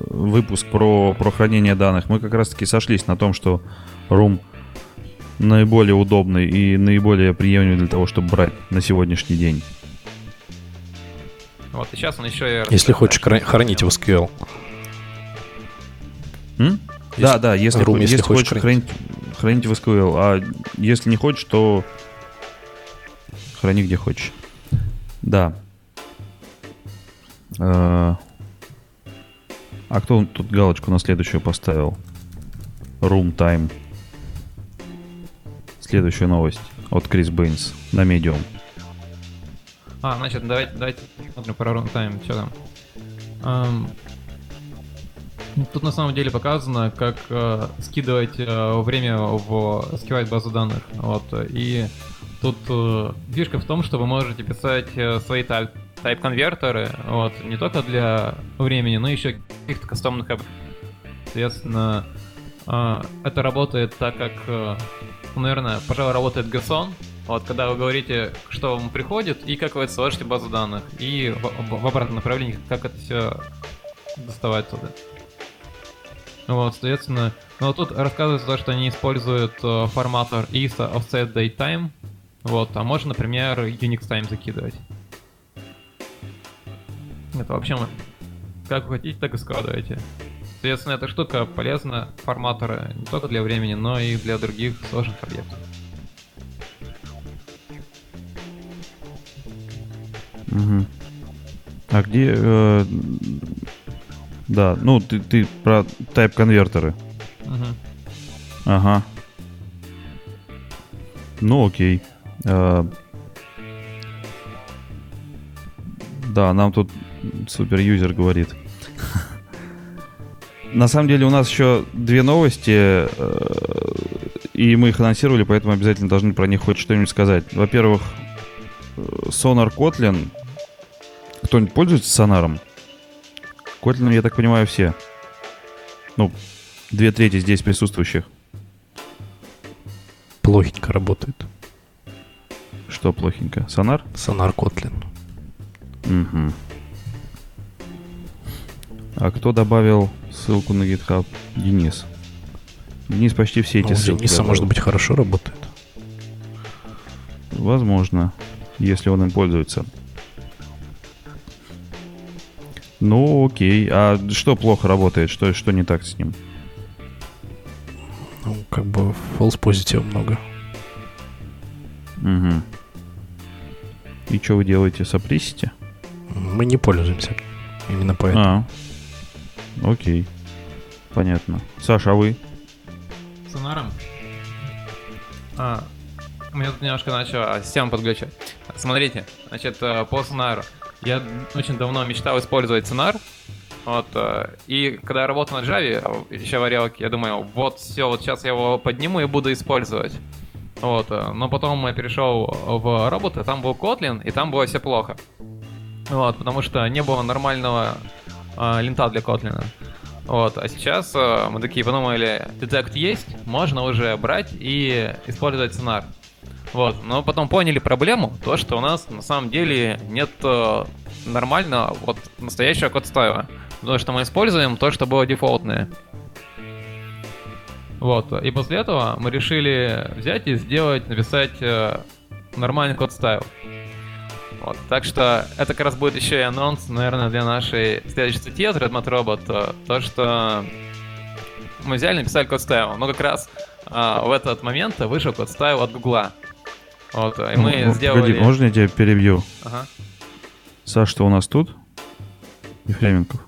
выпуск про, про хранение данных, мы как раз-таки сошлись на том, что Room наиболее удобный и наиболее приемлемый для того, чтобы брать на сегодняшний день. Вот, и сейчас он еще и... Если хочешь хранить в. SQL. М? Да, да, если, Room, если если хочешь хочешь хранить, хранить в SQL, а если не хочешь, то храни где хочешь. Да. Э, А кто тут галочку на следующую поставил? Room Time. Следующая новость от Крис Бэйнс на Medium. А, значит, давайте, давайте посмотрим про runtime, что там. Ам, Тут на самом деле показано, как э, скидывать э, время в SQLite базу данных. Вот. И тут э, фишка в том, что вы можете писать э, свои type, конвертеры вот, не только для времени, но еще каких-то кастомных. Соответственно, э, это работает так, как, э, ну, наверное, пожалуй, работает GSON. Вот, когда вы говорите, что вам приходит, и как вы это сложите базу данных, и в, в обратном направлении, как это все доставать туда. Вот, соответствно, ну вот тут рассказывается то, что они используют э, форматор ISA offset date time. Вот, а можно, например, Unix time закидывать. Это вообще как вы хотите, так и складываете. Соответственно, эта штука полезна форматоры не только для времени, но и для других сложных объектов. Мгм. А где... э, да, ну ты, ты про тайп-конвертеры. Мгм. Ага. Ну окей. Э, Да, нам тут супер-юзер говорит. <laughs> На самом деле у нас еще две новости, э, и мы их анонсировали, поэтому обязательно должны про них хоть что-нибудь сказать. Во-первых, э, Sonar Kotlin. Кто-нибудь пользуется сонаром? Kotlin, я так понимаю, все. Ну, две трети здесь присутствующих. Плохенько работает. Что плохенько? Сонар? Сонар Котлин. Мгм. А кто добавил ссылку на GitHub? Денис. Денис почти все эти Ну, ссылки Дениса, добавил. может быть, хорошо работает. Возможно, если он им пользуется. Ну, окей. А что плохо работает? Что, что не так с ним? Ну, как бы false позитив много. Угу. И что вы делаете? Соприсите? Мы не пользуемся. Именно поэтому. А, окей. Понятно. Саша, а вы? Сонаром? А, у меня тут немножко начала система подглючать. Смотрите, значит, э, по сонару. Я очень давно мечтал использовать сонар. Вот, э, и когда я работал на Java, еще в Орелке, я думаю, вот все, вот сейчас я его подниму и буду использовать. Вот, э, но потом я перешел в роботы, там был Kotlin, и там было все плохо. Вот, потому что не было нормального э, линта для Kotlin. Вот, а сейчас э, мы такие подумали, детект есть, можно уже брать и использовать сонар. Вот, но потом поняли проблему, то, что у нас на самом деле нет э, нормального, вот, настоящего код стайла. Потому что мы используем то, что было дефолтное. Вот, и после этого мы решили взять и сделать, написать э, нормальный код стайл. Вот, так что это как раз будет еще и анонс, наверное, для нашей следующей статьи от Redmond Robot, э, то, что мы взяли, написали код стайл, но как раз э, в этот момент вышел код стайл от Гугла. Вот, и мы Ну, сделали... Погоди, можно я тебя перебью? Ага. Саш, что у нас тут? Ефременков.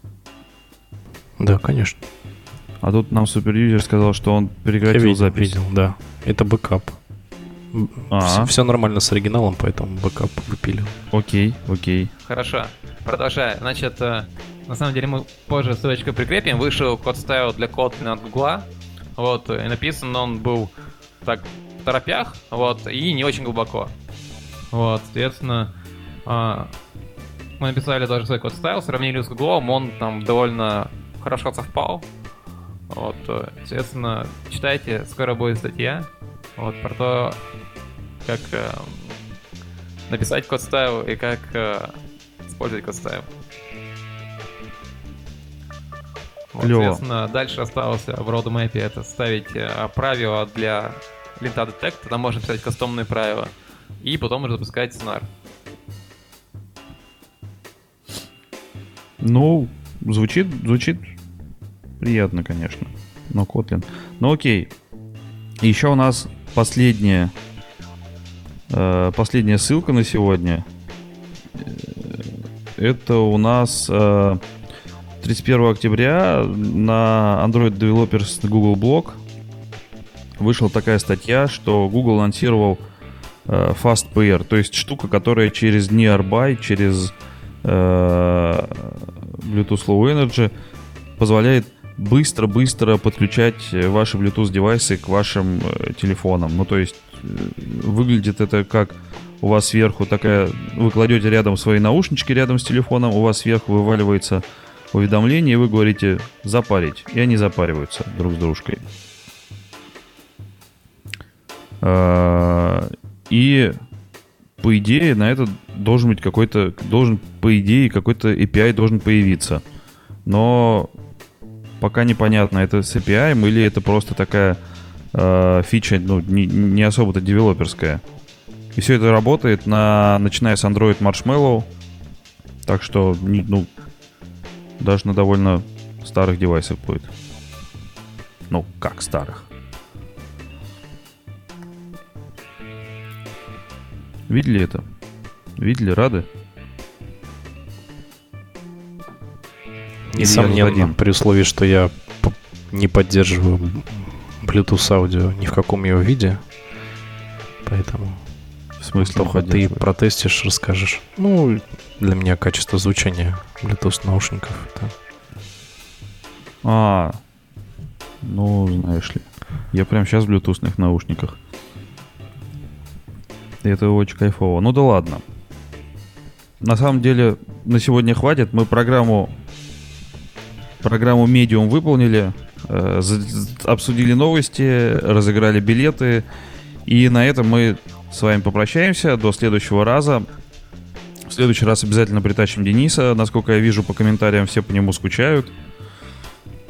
Да, конечно. А тут нам суперюзер сказал, что он Я прекратил видел, запись. видел, да. Это бэкап. А. Все, нормально с оригиналом, поэтому бэкап выпилил. Окей, окей. Хорошо, продолжая. Значит, э, на самом деле мы позже ссылочку прикрепим. Вышел code style для Kotlin от Гугла. Вот, и написан он был так торопях, вот, и не очень глубоко. Вот, соответственно, а, мы написали даже свой code style, сравнили с Гуглом, он там довольно хорошо совпал. Вот, э, соответственно, читайте, скоро будет статья, вот, про то, как э, написать код стайл и как э, использовать код стайл. Вот, соответственно, дальше осталось в roadmap это ставить э, правила для линта детекта, там можно писать кастомные правила, и потом уже запускать снар. Ну, звучит, звучит приятно, конечно. Но Kotlin. Ну окей. Еще у нас последняя, э, последняя ссылка на сегодня. Э, Это у нас э, 31 октября на Android Developers Google Blog вышла такая статья, что Google анонсировал э, Fast Pair, то есть штука, которая через Nearby, через э, Bluetooth Low Energy позволяет быстро-быстро подключать ваши Bluetooth девайсы к вашим э, телефонам. Ну, то есть э, выглядит это как у вас сверху такая... Вы кладете рядом свои наушнички рядом с телефоном, у вас сверху вываливается уведомление, и вы говорите «запарить», и они запариваются друг с дружкой. А, И по идее на это должен быть какой-то, должен по идее какой-то API должен появиться. Но пока непонятно, это с API или это просто такая э, фича, ну, не, не особо-то девелоперская. И все это работает на, начиная с Android Marshmallow. Так что, ну, даже на довольно старых девайсах будет. Ну, как старых. Видели это? Видели? Рады? Несомненно, один? при условии, что я не поддерживаю Bluetooth аудио ни в каком его виде. Поэтому В смысле, Тоха, ты протестишь, расскажешь. Ну, для меня качество звучания Bluetooth наушников. это- А, ну, знаешь ли. Я прям сейчас в блютусных наушниках. И это очень кайфово. Ну да ладно. На самом деле, на сегодня хватит. Мы программу программу Medium выполнили, э, обсудили новости, разыграли билеты. И на этом мы с вами попрощаемся. До следующего раза. В следующий раз обязательно притащим Дениса. Насколько я вижу по комментариям, все по нему скучают.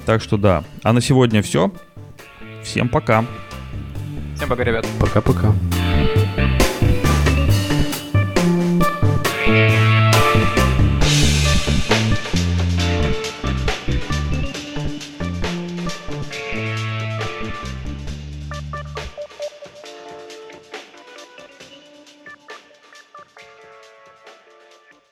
Так что да. А на сегодня все. Всем пока. Всем пока, ребят. Пока-пока.